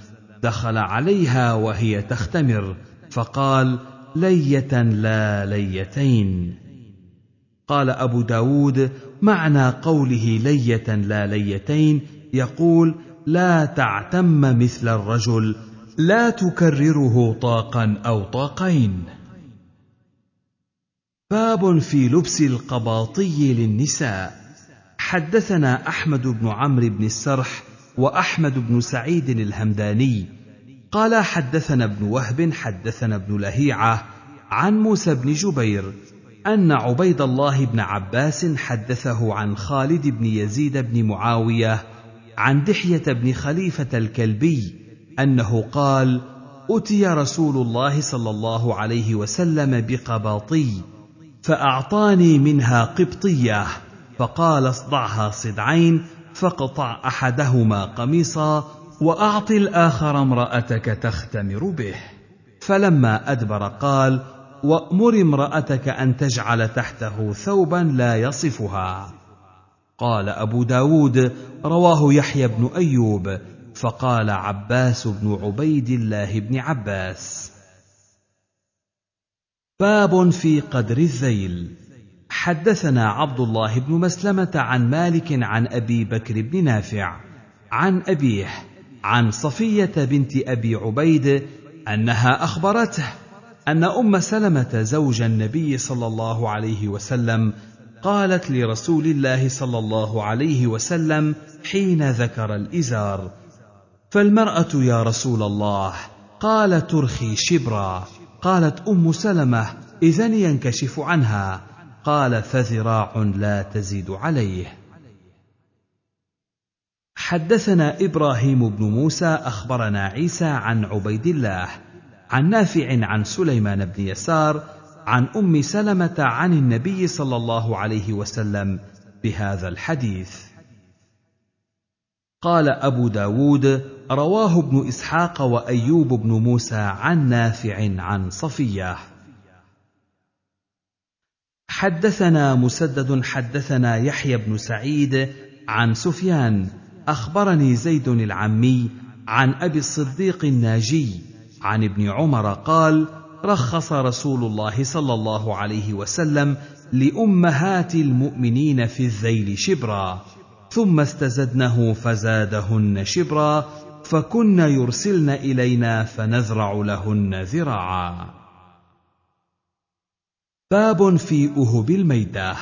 دخل عليها وهي تختمر فقال لية لا ليتين. قال أبو داود معنى قوله لية لا ليتين يقول لا تعتم مثل الرجل لا تكرره طاقا أو طاقين. باب في لبس القباطي للنساء. حدثنا أحمد بن عمرو بن السرح وأحمد بن سعيد الهمداني. قال حدثنا ابن وهب حدثنا ابن لهيعة عن موسى بن جبير أن عبيد الله بن عباس حدثه عن خالد بن يزيد بن معاوية عن دحية بن خليفة الكلبي أنه قال أتي رسول الله صلى الله عليه وسلم بقباطي فأعطاني منها قبطية فقال اصدعها صدعين فاقطع أحدهما قميصا واعط الآخر امرأتك تختمر به. فلما أدبر قال وأمر امرأتك أن تجعل تحته ثوبا لا يصفها. قال أبو داود رواه يحيى بن أيوب. فقال عباس بن عبيد الله بن عباس باب في قدر الذيل. حدثنا عبد الله بن مسلمة عن مالك عن أبي بكر بن نافع عن أبيه عن صفية بنت أبي عبيد أنها أخبرته أن أم سلمة زوج النبي صلى الله عليه وسلم قالت لرسول الله صلى الله عليه وسلم حين ذكر الإزار فالمرأة يا رسول الله قال ترخي شبرا قالت أم سلمة إذن ينكشف عنها قال فذراع لا تزيد عليه. حدثنا إبراهيم بن موسى أخبرنا عيسى عن عبيد الله عن نافع عن سليمان بن يسار عن أم سلمة عن النبي صلى الله عليه وسلم بهذا الحديث. قال أبو داود رواه ابن إسحاق وأيوب بن موسى عن نافع عن صفية. حدثنا مسدد حدثنا يحيى بن سعيد عن سفيان أخبرني زيد العمي عن أبي الصديق الناجي عن ابن عمر قال رخص رسول الله صلى الله عليه وسلم لأمهات المؤمنين في الذيل شبرا ثم استزدنه فزادهن شبرا فكن يرسلن إلينا فنذرع لهن ذراعا. باب في أهب الميتة.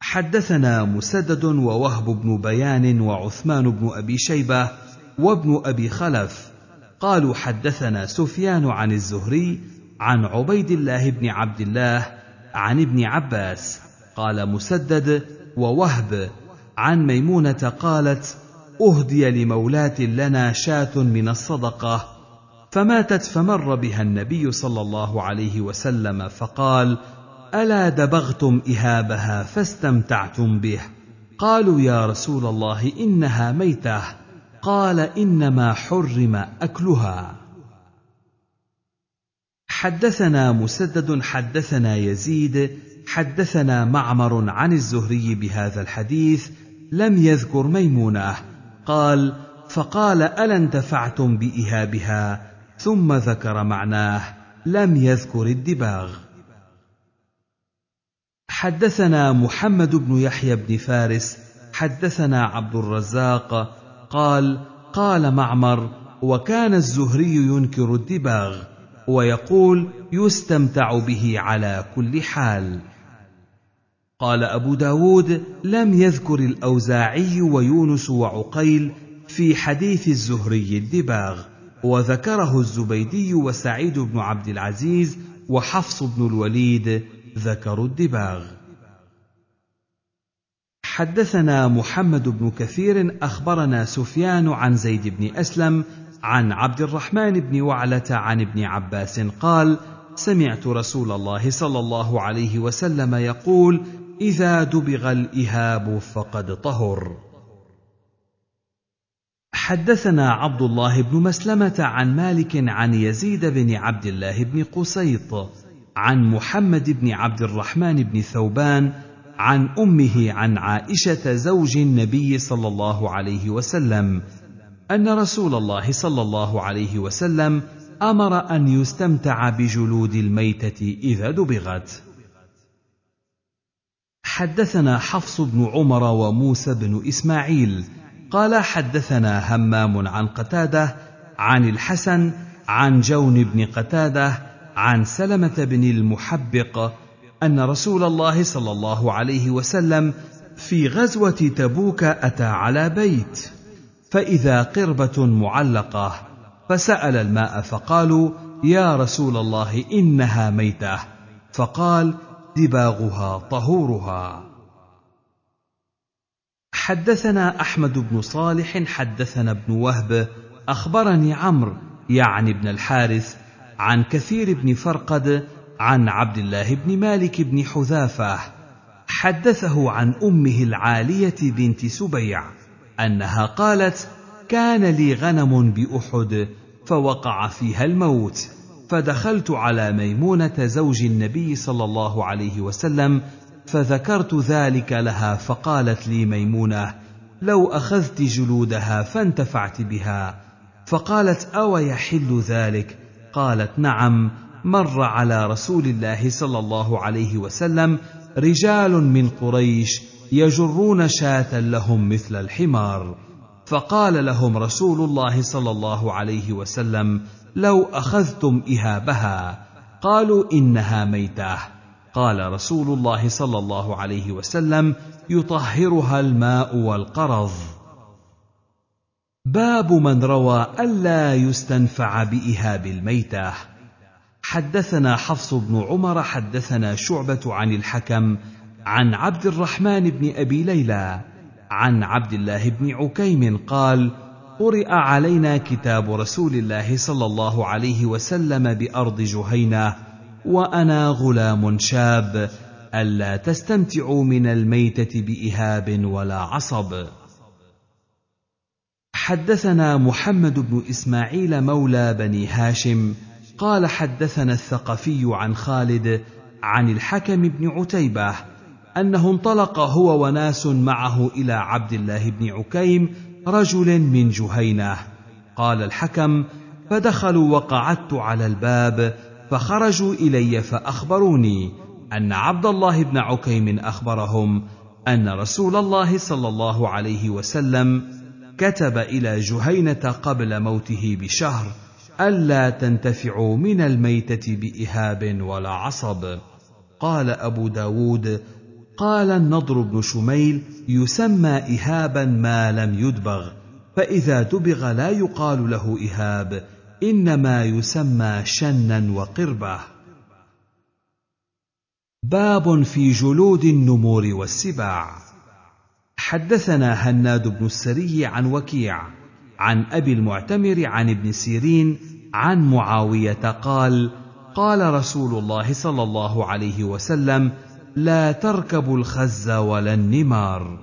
حدثنا مسدد ووهب بن بيان وعثمان بن أبي شيبة وابن أبي خلف قالوا حدثنا سفيان عن الزهري عن عبيد الله بن عبد الله عن ابن عباس قال مسدد ووهب عن ميمونة قالت أهدي لمولاه لنا شاة من الصدقة فماتت فمر بها النبي صلى الله عليه وسلم فقال ألا دبغتم إهابها فاستمتعتم به قالوا يا رسول الله إنها ميتة قال إنما حرم أكلها. حدثنا مسدد حدثنا يزيد حدثنا معمر عن الزهري بهذا الحديث لم يذكر ميمونة. قال فقال ألا انتفعتم بإهابها؟ ثم ذكر معناه لم يذكر الدباغ. حدثنا محمد بن يحيى بن فارس حدثنا عبد الرزاق قال قال معمر وكان الزهري ينكر الدباغ ويقول يستمتع به على كل حال. قال أبو داود لم يذكر الأوزاعي ويونس وعقيل في حديث الزهري الدباغ وذكره الزبيدي وسعيد بن عبد العزيز وحفص بن الوليد ذكروا الدباغ. حدثنا محمد بن كثير أخبرنا سفيان عن زيد بن أسلم عن عبد الرحمن بن وعلة عن ابن عباس قال سمعت رسول الله صلى الله عليه وسلم يقول إذا دبغ الإهاب فقد طهر. حدثنا عبد الله بن مسلمة عن مالك عن يزيد بن عبد الله بن قسيط عن محمد بن عبد الرحمن بن ثوبان عن أمه عن عائشة زوج النبي صلى الله عليه وسلم أن رسول الله صلى الله عليه وسلم أمر أن يستمتع بجلود الميتة إذا دبغت. حدثنا حفص بن عمر وموسى بن إسماعيل. قال حدثنا همام عن قتادة عن الحسن عن جون بن قتادة عن سلمة بن المحبق أن رسول الله صلى الله عليه وسلم في غزوة تبوك أتى على بيت فإذا قربة معلقة فسأل الماء فقالوا يا رسول الله إنها ميتة. فقال دباغها طهورها. حدثنا أحمد بن صالح حدثنا ابن وهب أخبرني عمرو يعني بن الحارث عن كثير بن فرقد عن عبد الله بن مالك بن حذافة حدثه عن أمه العالية بنت سبيع أنها قالت كان لي غنم بأحد فوقع فيها الموت فدخلت على ميمونة زوج النبي صلى الله عليه وسلم فذكرت ذلك لها فقالت لي ميمونة لو أخذت جلودها فانتفعت بها فقالت أو يحل ذلك؟ قالت نعم مر على رسول الله صلى الله عليه وسلم رجال من قريش يجرون شاة لهم مثل الحمار. فقال لهم رسول الله صلى الله عليه وسلم لو أخذتم إهابها قالوا إنها ميتة. قال رسول الله صلى الله عليه وسلم يطهرها الماء والقرض. باب من روى ألا يستنفع بإهاب الميتة. حدثنا حفص بن عمر حدثنا شعبة عن الحكم عن عبد الرحمن بن أبي ليلى عن عبد الله بن عكيم قال قرئ علينا كتاب رسول الله صلى الله عليه وسلم بأرض جهينة وأنا غلام شاب ألا تستمتعوا من الميتة بإهاب ولا عصب. حدثنا محمد بن إسماعيل مولى بني هاشم قال حدثنا الثقفي عن خالد عن الحكم بن عتيبة أنه انطلق هو وناس معه إلى عبد الله بن عكيم رجل من جهينة. قال الحكم فدخلوا وقعدت على الباب فخرجوا إلي فأخبروني أن عبد الله بن عكيم أخبرهم أن رسول الله صلى الله عليه وسلم كتب إلى جهينة قبل موته بشهر ألا تنتفعوا من الميتة بإهاب ولا عصب. قال أبو داود قال النضر بن شميل يسمى إهابا ما لم يدبغ فإذا دبغ لا يقال له إهاب إنما يسمى شنا وقربة. باب في جلود النمور والسباع. حدثنا هناد بن السري عن وكيع عن أبي المعتمر عن ابن سيرين عن معاوية قال قال رسول الله صلى الله عليه وسلم لا تركبوا الخز ولا النمار.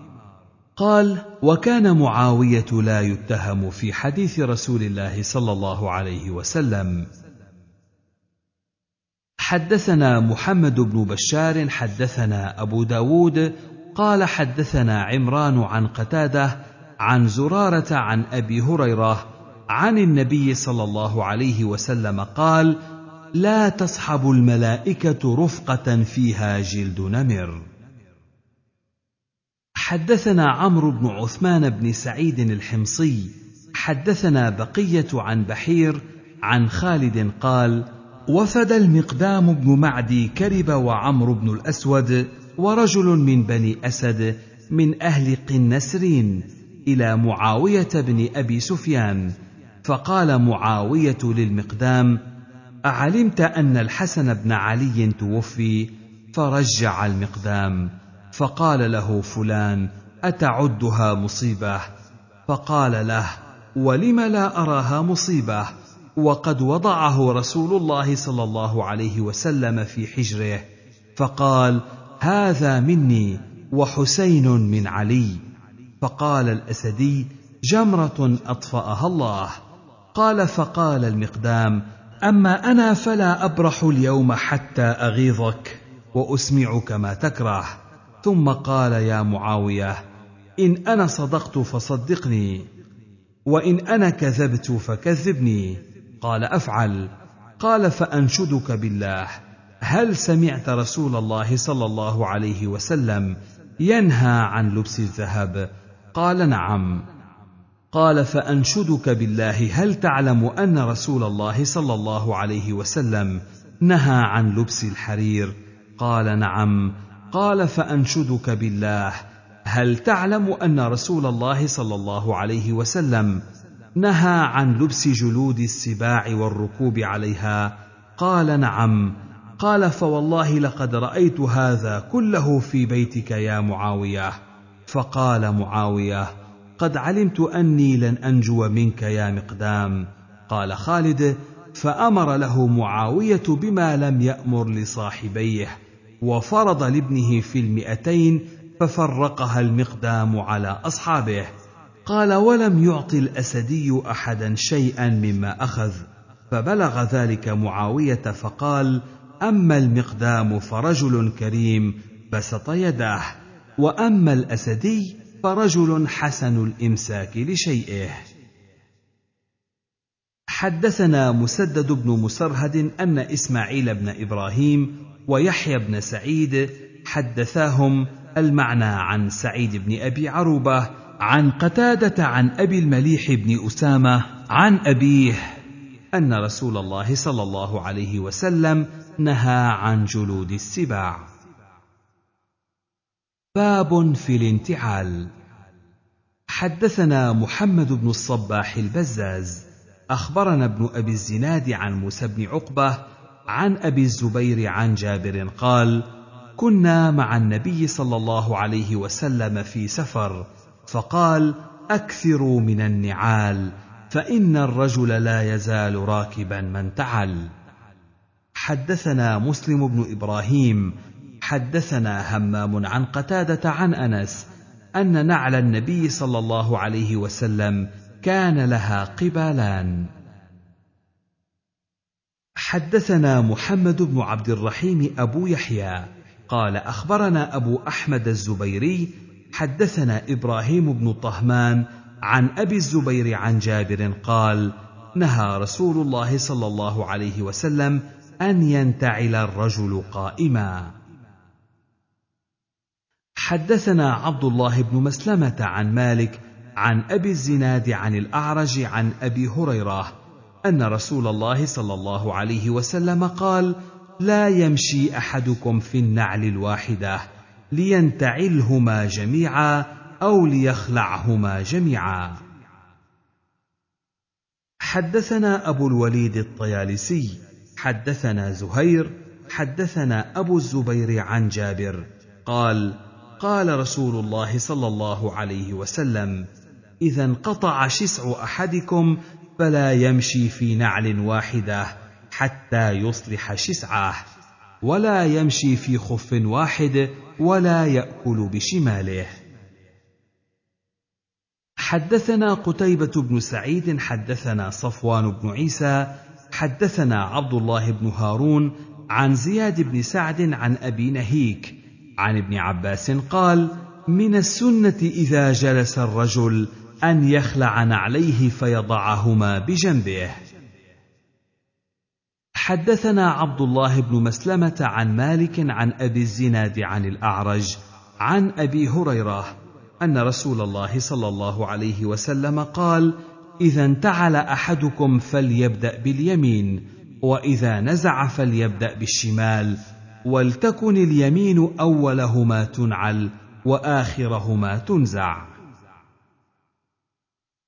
قال وكان معاوية لا يتهم في حديث رسول الله صلى الله عليه وسلم. حدثنا محمد بن بشار حدثنا أبو داود قال حدثنا عمران عن قتادة عن زرارة عن أبي هريرة عن النبي صلى الله عليه وسلم قال لا تصحب الملائكة رفقة فيها جلد نمر. حدثنا عمرو بن عثمان بن سعيد الحمصي حدثنا بقية عن بحير عن خالد قال وفد المقدام بن معدي كرب وعمرو بن الأسود ورجل من بني أسد من أهل قنسرين إلى معاوية بن أبي سفيان فقال معاوية للمقدام أعلمت أن الحسن بن علي توفي فرجع المقدام فقال له فلان أتعدها مصيبة؟ فقال له ولم لا أراها مصيبة؟ وقد وضعه رسول الله صلى الله عليه وسلم في حجره فقال هذا مني وحسين من علي. فقال الأسدي جمرة أطفأها الله. قال فقال المقدام أما أنا فلا أبرح اليوم حتى أغيظك وأسمعك ما تكره. ثم قال يا معاوية إن أنا صدقت فصدقني وإن أنا كذبت فكذبني. قال أفعل. قال فأنشدك بالله. هل سمعت رسول الله صلى الله عليه وسلم ينهى عن لبس الذهب؟ قال نعم. قال فأنشدك بالله هل تعلم أن رسول الله صلى الله عليه وسلم نهى عن لبس الحرير؟ قال نعم. قال فأنشدك بالله هل تعلم أن رسول الله صلى الله عليه وسلم نهى عن لبس جلود السباع والركوب عليها؟ قال نعم. قال فوالله لقد رأيت هذا كله في بيتك يا معاوية. فقال معاوية قد علمت أني لن أنجو منك يا مقدام. قال خالد فأمر له معاوية بما لم يأمر لصاحبيه وفرض لابنه في المئتين ففرقها المقدام على أصحابه. قال ولم يعط الأسدي أحدا شيئا مما أخذ. فبلغ ذلك معاوية فقال أما المقدام فرجل كريم بسط يداه. وأما الأسدي فرجل حسن الإمساك لشيئه. حدثنا مسدد بن مسرهد أن إسماعيل بن إبراهيم ويحيى بن سعيد حدثاهم المعنى عن سعيد بن أبي عروبة عن قتادة عن أبي المليح بن أسامة عن أبيه أن رسول الله صلى الله عليه وسلم نهى عن جلود السباع. باب في الانتعال. حدثنا محمد بن الصباح البزاز أخبرنا ابن أبي الزناد عن موسى بن عقبة عن أبي الزبير عن جابر قال كنا مع النبي صلى الله عليه وسلم في سفر فقال أكثروا من النعال فإن الرجل لا يزال راكبا من تعل حدثنا مسلم بن إبراهيم حدثنا همام عن قتادة عن أنس أن نعل النبي صلى الله عليه وسلم كان لها قبالان. حدثنا محمد بن عبد الرحيم أبو يحيى قال أخبرنا أبو أحمد الزبيري حدثنا إبراهيم بن طهمان عن أبي الزبير عن جابر قال نهى رسول الله صلى الله عليه وسلم أن ينتعل الرجل قائما. حدثنا عبد الله بن مسلمة عن مالك عن أبي الزناد عن الأعرج عن أبي هريرة أن رسول الله صلى الله عليه وسلم قال لا يمشي أحدكم في النعل الواحدة لينتعلهما جميعا أو ليخلعهما جميعا. حدثنا أبو الوليد الطيالسي حدثنا زهير حدثنا أبو الزبير عن جابر قال قال رسول الله صلى الله عليه وسلم إذا انقطع شسع أحدكم فلا يمشي في نعل واحدة حتى يصلح شسعه ولا يمشي في خف واحد ولا يأكل بشماله. حدثنا قتيبة بن سعيد حدثنا صفوان بن عيسى حدثنا عبد الله بن هارون عن زياد بن سعد عن أبي نهيك عن ابن عباس قال من السنة إذا جلس الرجل أن يخلع نعليه فيضعهما بجنبه. حدثنا عبد الله بن مسلمة عن مالك عن أبي الزناد عن الأعرج عن أبي هريرة أن رسول الله صلى الله عليه وسلم قال إذا انتعل أحدكم فليبدأ باليمين وإذا نزع فليبدأ بالشمال ولتكن اليمين أولهما تنعل وآخرهما تنزع.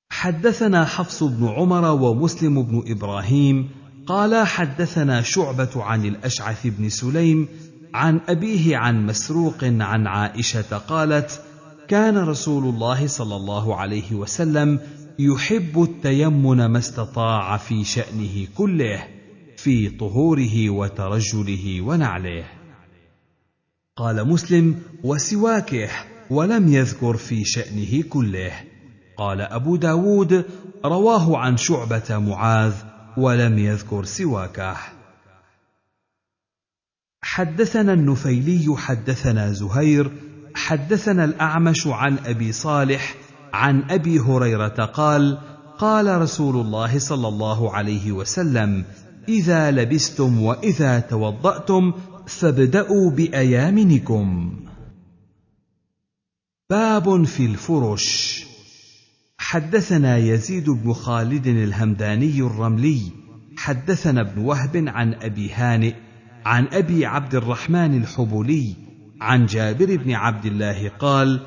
حدثنا حفص بن عمر ومسلم بن إبراهيم قال حدثنا شعبة عن الأشعث بن سليم عن أبيه عن مسروق عن عائشة قالت كان رسول الله صلى الله عليه وسلم يحب التيمن ما استطاع في شأنه كله. في طهوره وترجله ونعله. قال مسلم وسواكه ولم يذكر في شأنه كله. قال أبو داود رواه عن شعبة معاذ ولم يذكر سواكه. حدثنا النفيلي حدثنا زهير حدثنا الأعمش عن أبي صالح عن أبي هريرة قال قال رسول الله صلى الله عليه وسلم إذا لبستم وإذا توضأتم فابدأوا بأيامنكم. باب في الفرش. حدثنا يزيد بن خالد الهمداني الرملي. حدثنا ابن وهب عن أبي هانئ عن أبي عبد الرحمن الحبولي عن جابر بن عبد الله قال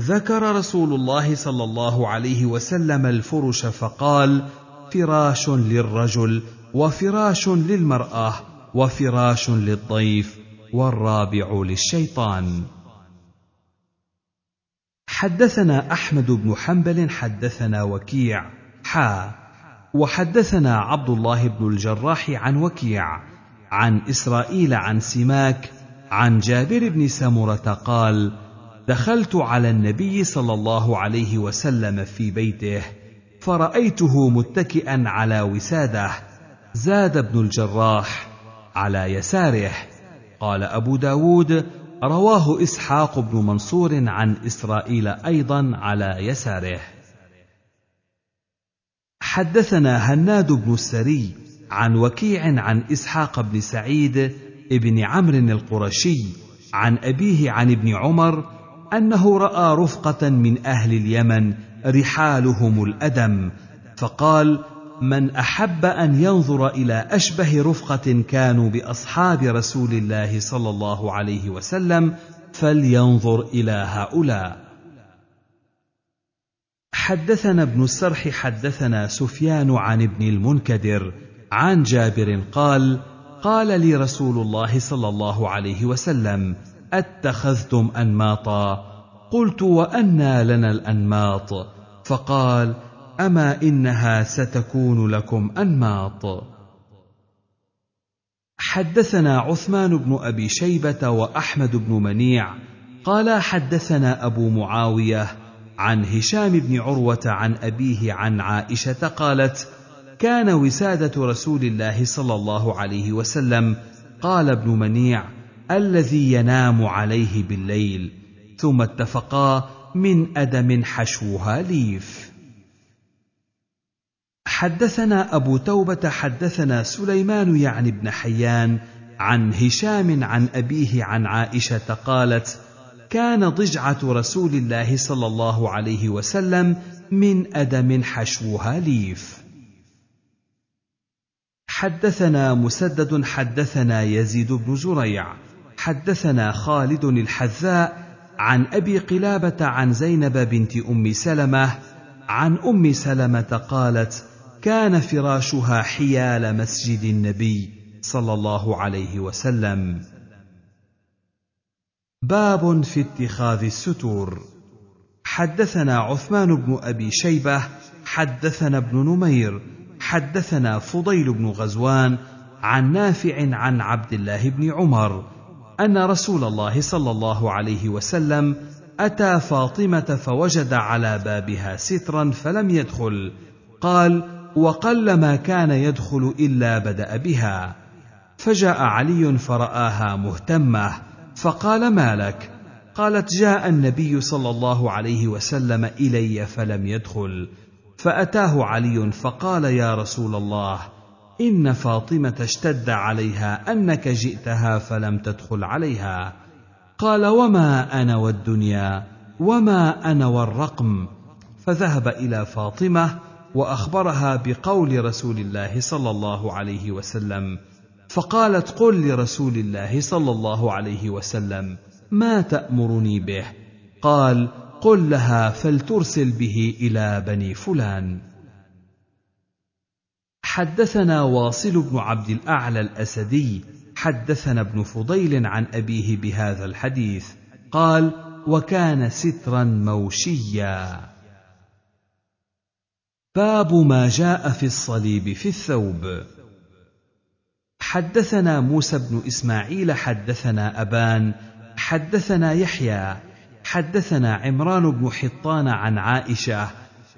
ذكر رسول الله صلى الله عليه وسلم الفرش فقال فراش للرجل وفراش للمرآة وفراش للضيف والرابع للشيطان. حدثنا أحمد بن حنبل حدثنا وكيع حا وحدثنا عبد الله بن الجراح عن وكيع عن إسرائيل عن سماك عن جابر بن سمرة قال دخلت على النبي صلى الله عليه وسلم في بيته فرأيته متكئا على وسادة زاد ابن الجراح على يساره. قال أبو داود رواه إسحاق بن منصور عن إسرائيل أيضا على يساره. حدثنا هناد بن السري عن وكيع عن إسحاق بن سعيد ابن عمرو القرشي عن أبيه عن ابن عمر أنه رأى رفقة من أهل اليمن رحالهم الأدم فقال من أحب أن ينظر إلى أشبه رفقة كانوا بأصحاب رسول الله صلى الله عليه وسلم فلينظر إلى هؤلاء. حدثنا ابن السرح حدثنا سفيان عن ابن المنكدر عن جابر قال قال لي رسول الله صلى الله عليه وسلم أتخذتم أنماطا؟ قلت وأنى لنا الأنماط؟ فقال اما انها ستكون لكم انماط. حدثنا عثمان بن ابي شيبه واحمد بن منيع. قال حدثنا ابو معاويه عن هشام بن عروه عن ابيه عن عائشه قالت كان وساده رسول الله صلى الله عليه وسلم. قال ابن منيع الذي ينام عليه بالليل. ثم اتفقا من آدم حشوها ليف. حدثنا أبو توبة حدثنا سليمان يعني بن حيان عن هشام عن أبيه عن عائشة قالت كان ضجعة رسول الله صلى الله عليه وسلم من أدم حشوها ليف. حدثنا مسدد حدثنا يزيد بن زريع حدثنا خالد الحذاء عن أبي قلابة عن زينب بنت أم سلمة عن أم سلمة قالت كان فراشها حيال مسجد النبي صلى الله عليه وسلم. باب في اتخاذ الستور. حدثنا عثمان بن أبي شيبة حدثنا ابن نمير حدثنا فضيل بن غزوان عن نافع عن عبد الله بن عمر أن رسول الله صلى الله عليه وسلم أتى فاطمة فوجد على بابها سترا فلم يدخل. قال وقلما كان يدخل إلا بدأ بها. فجاء علي فرآها مهتمة فقال ما لك؟ قالت جاء النبي صلى الله عليه وسلم إلي فلم يدخل. فأتاه علي فقال يا رسول الله إن فاطمة اشتد عليها أنك جئتها فلم تدخل عليها. قال وما أنا والدنيا وما أنا والرقم. فذهب إلى فاطمة وأخبرها بقول رسول الله صلى الله عليه وسلم فقالت قل لرسول الله صلى الله عليه وسلم ما تأمرني به؟ قال قل لها فلترسل به إلى بني فلان. حدثنا واصل بن عبد الأعلى الأسدي حدثنا ابن فضيل عن أبيه بهذا الحديث قال وكان سترا موشيا. باب ما جاء في الصليب في الثوب. حدثنا موسى بن إسماعيل حدثنا أبان حدثنا يحيى حدثنا عمران بن حطان عن عائشة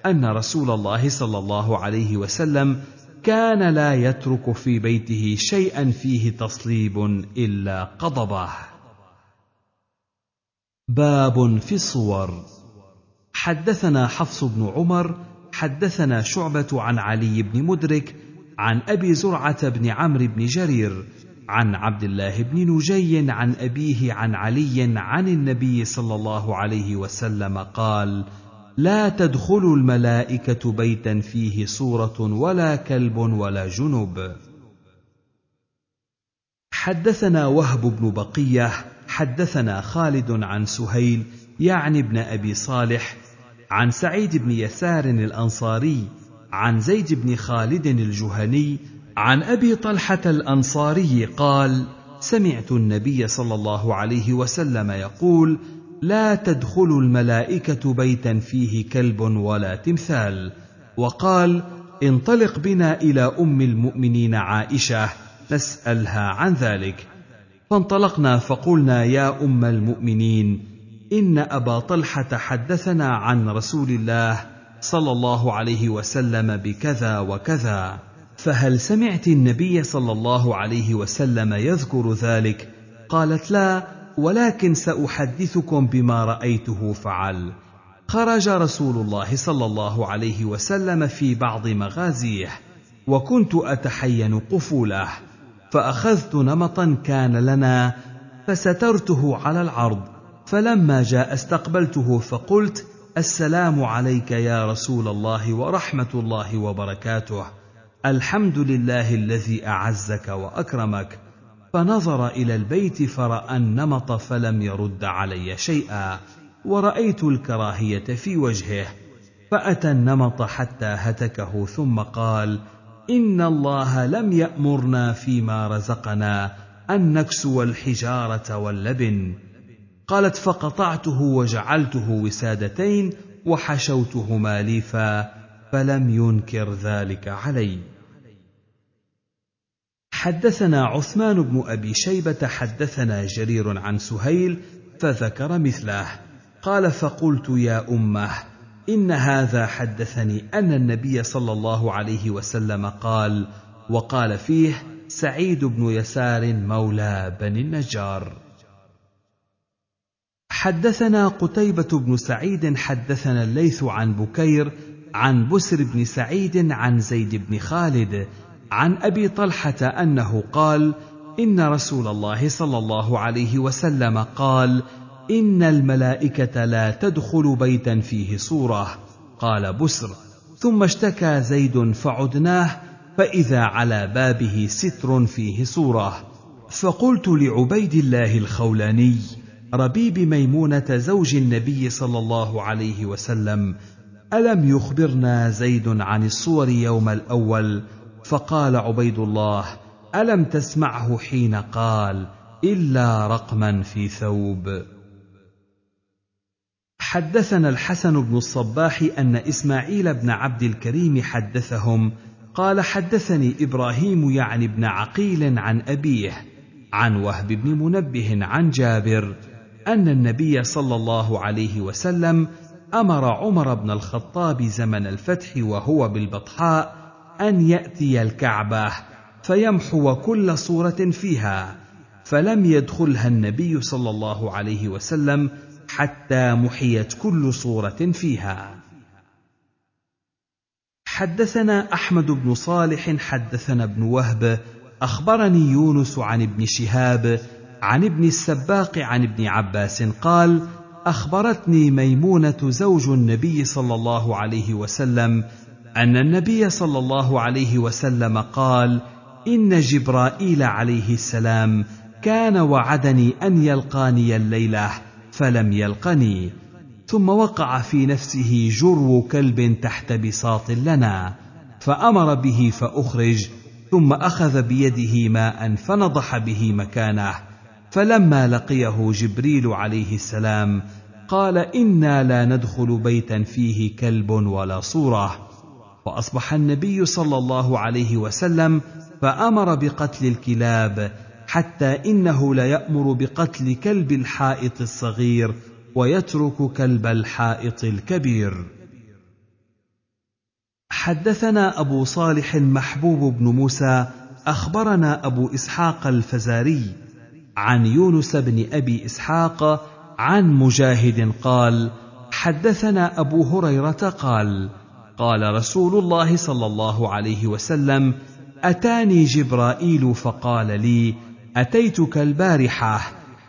أن رسول الله صلى الله عليه وسلم كان لا يترك في بيته شيئا فيه تصليب إلا قضبه. باب في الصور. حدثنا حفص بن عمر حدثنا شعبة عن علي بن مدرك عن أبي زرعة بن عمرو بن جرير عن عبد الله بن نجي عن أبيه عن علي عن النبي صلى الله عليه وسلم قال لا تدخل الملائكة بيتا فيه صورة ولا كلب ولا جنب. حدثنا وهب بن بقية حدثنا خالد عن سهيل يعني ابن أبي صالح عن سعيد بن يسار الأنصاري عن زيد بن خالد الجهني عن أبي طلحة الأنصاري قال سمعت النبي صلى الله عليه وسلم يقول لا تدخل الملائكة بيتا فيه كلب ولا تمثال. وقال انطلق بنا إلى أم المؤمنين عائشة نسالها عن ذلك. فانطلقنا فقلنا يا أم المؤمنين إن أبا طلحة حدثنا عن رسول الله صلى الله عليه وسلم بكذا وكذا. فهل سمعت النبي صلى الله عليه وسلم يذكر ذلك؟ قالت لا ولكن سأحدثكم بما رأيته فعل. خرج رسول الله صلى الله عليه وسلم في بعض مغازيه وكنت أتحين قفوله فأخذت نمطا كان لنا فسترته على العرض. فلما جاء استقبلته فقلت السلام عليك يا رسول الله ورحمة الله وبركاته. الحمد لله الذي أعزك وأكرمك. فنظر إلى البيت فرأى النمط فلم يرد علي شيئا ورأيت الكراهية في وجهه. فأتى النمط حتى هتكه ثم قال إن الله لم يأمرنا فيما رزقنا أن نكسو الحجارة واللبن. قالت فقطعته وجعلته وسادتين وحشوتهما ليفا فلم ينكر ذلك علي. حدثنا عثمان بن أبي شيبة حدثنا جرير عن سهيل فذكر مثله. قال فقلت يا أمه إن هذا حدثني أن النبي صلى الله عليه وسلم قال وقال فيه سعيد بن يسار مولى بني النجار. حدثنا قتيبة بن سعيد حدثنا الليث عن بكير عن بسر بن سعيد عن زيد بن خالد عن أبي طلحة أنه قال إن رسول الله صلى الله عليه وسلم قال إن الملائكة لا تدخل بيتا فيه صورة. قال بسر ثم اشتكى زيد فعدناه فإذا على بابه ستر فيه صورة. فقلت لعبيد الله الخولاني ربيب ميمونة زوج النبي صلى الله عليه وسلم ألم يخبرنا زيد عن الصور يوم الأول؟ فقال عبيد الله ألم تسمعه حين قال إلا رقما في ثوب. حدثنا الحسن بن الصباح أن إسماعيل بن عبد الكريم حدثهم قال حدثني إبراهيم يعني بن عقيل عن أبيه عن وهب بن منبه عن جابر أن النبي صلى الله عليه وسلم أمر عمر بن الخطاب زمن الفتح وهو بالبطحاء أن يأتي الكعبة فيمحو كل صورة فيها فلم يدخلها النبي صلى الله عليه وسلم حتى محيت كل صورة فيها. حدثنا أحمد بن صالح حدثنا ابن وهب أخبرني يونس عن ابن شهاب عن ابن السباق عن ابن عباس قال أخبرتني ميمونة زوج النبي صلى الله عليه وسلم أن النبي صلى الله عليه وسلم قال إن جبرائيل عليه السلام كان وعدني أن يلقاني الليلة فلم يلقني. ثم وقع في نفسه جرو كلب تحت بساط لنا فأمر به فأخرج ثم أخذ بيده ماء فنضح به مكانه. فلما لقيه جبريل عليه السلام قال إنا لا ندخل بيتا فيه كلب ولا صورة. فأصبح النبي صلى الله عليه وسلم فأمر بقتل الكلاب حتى إنه ليامر بقتل كلب الحائط الصغير ويترك كلب الحائط الكبير. حدثنا أبو صالح محبوب بن موسى أخبرنا أبو إسحاق الفزاري عن يونس بن أبي إسحاق عن مجاهد قال حدثنا أبو هريرة قال قال رسول الله صلى الله عليه وسلم أتاني جبرائيل فقال لي أتيتك البارحة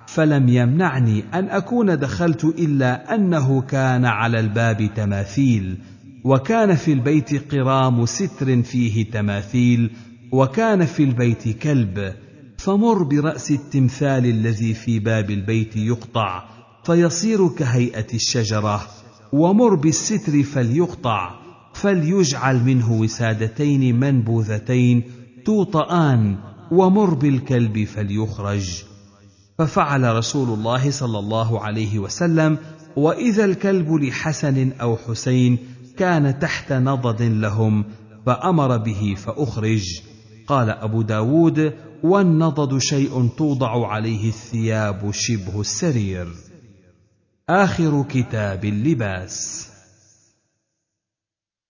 فلم يمنعني أن أكون دخلت إلا أنه كان على الباب تماثيل وكان في البيت قرام ستر فيه تماثيل وكان في البيت كلب فمر برأس التمثال الذي في باب البيت يقطع فيصير كهيئة الشجرة. ومر بالستر فليقطع فليجعل منه وسادتين منبوذتين توطآن ومر بالكلب فليخرج. ففعل رسول الله صلى الله عليه وسلم وإذا الكلب لحسن أو حسين كان تحت نضد لهم فأمر به فأخرج. قال أبو داود والنضد شيء توضع عليه الثياب شبه السرير. آخر كتاب اللباس.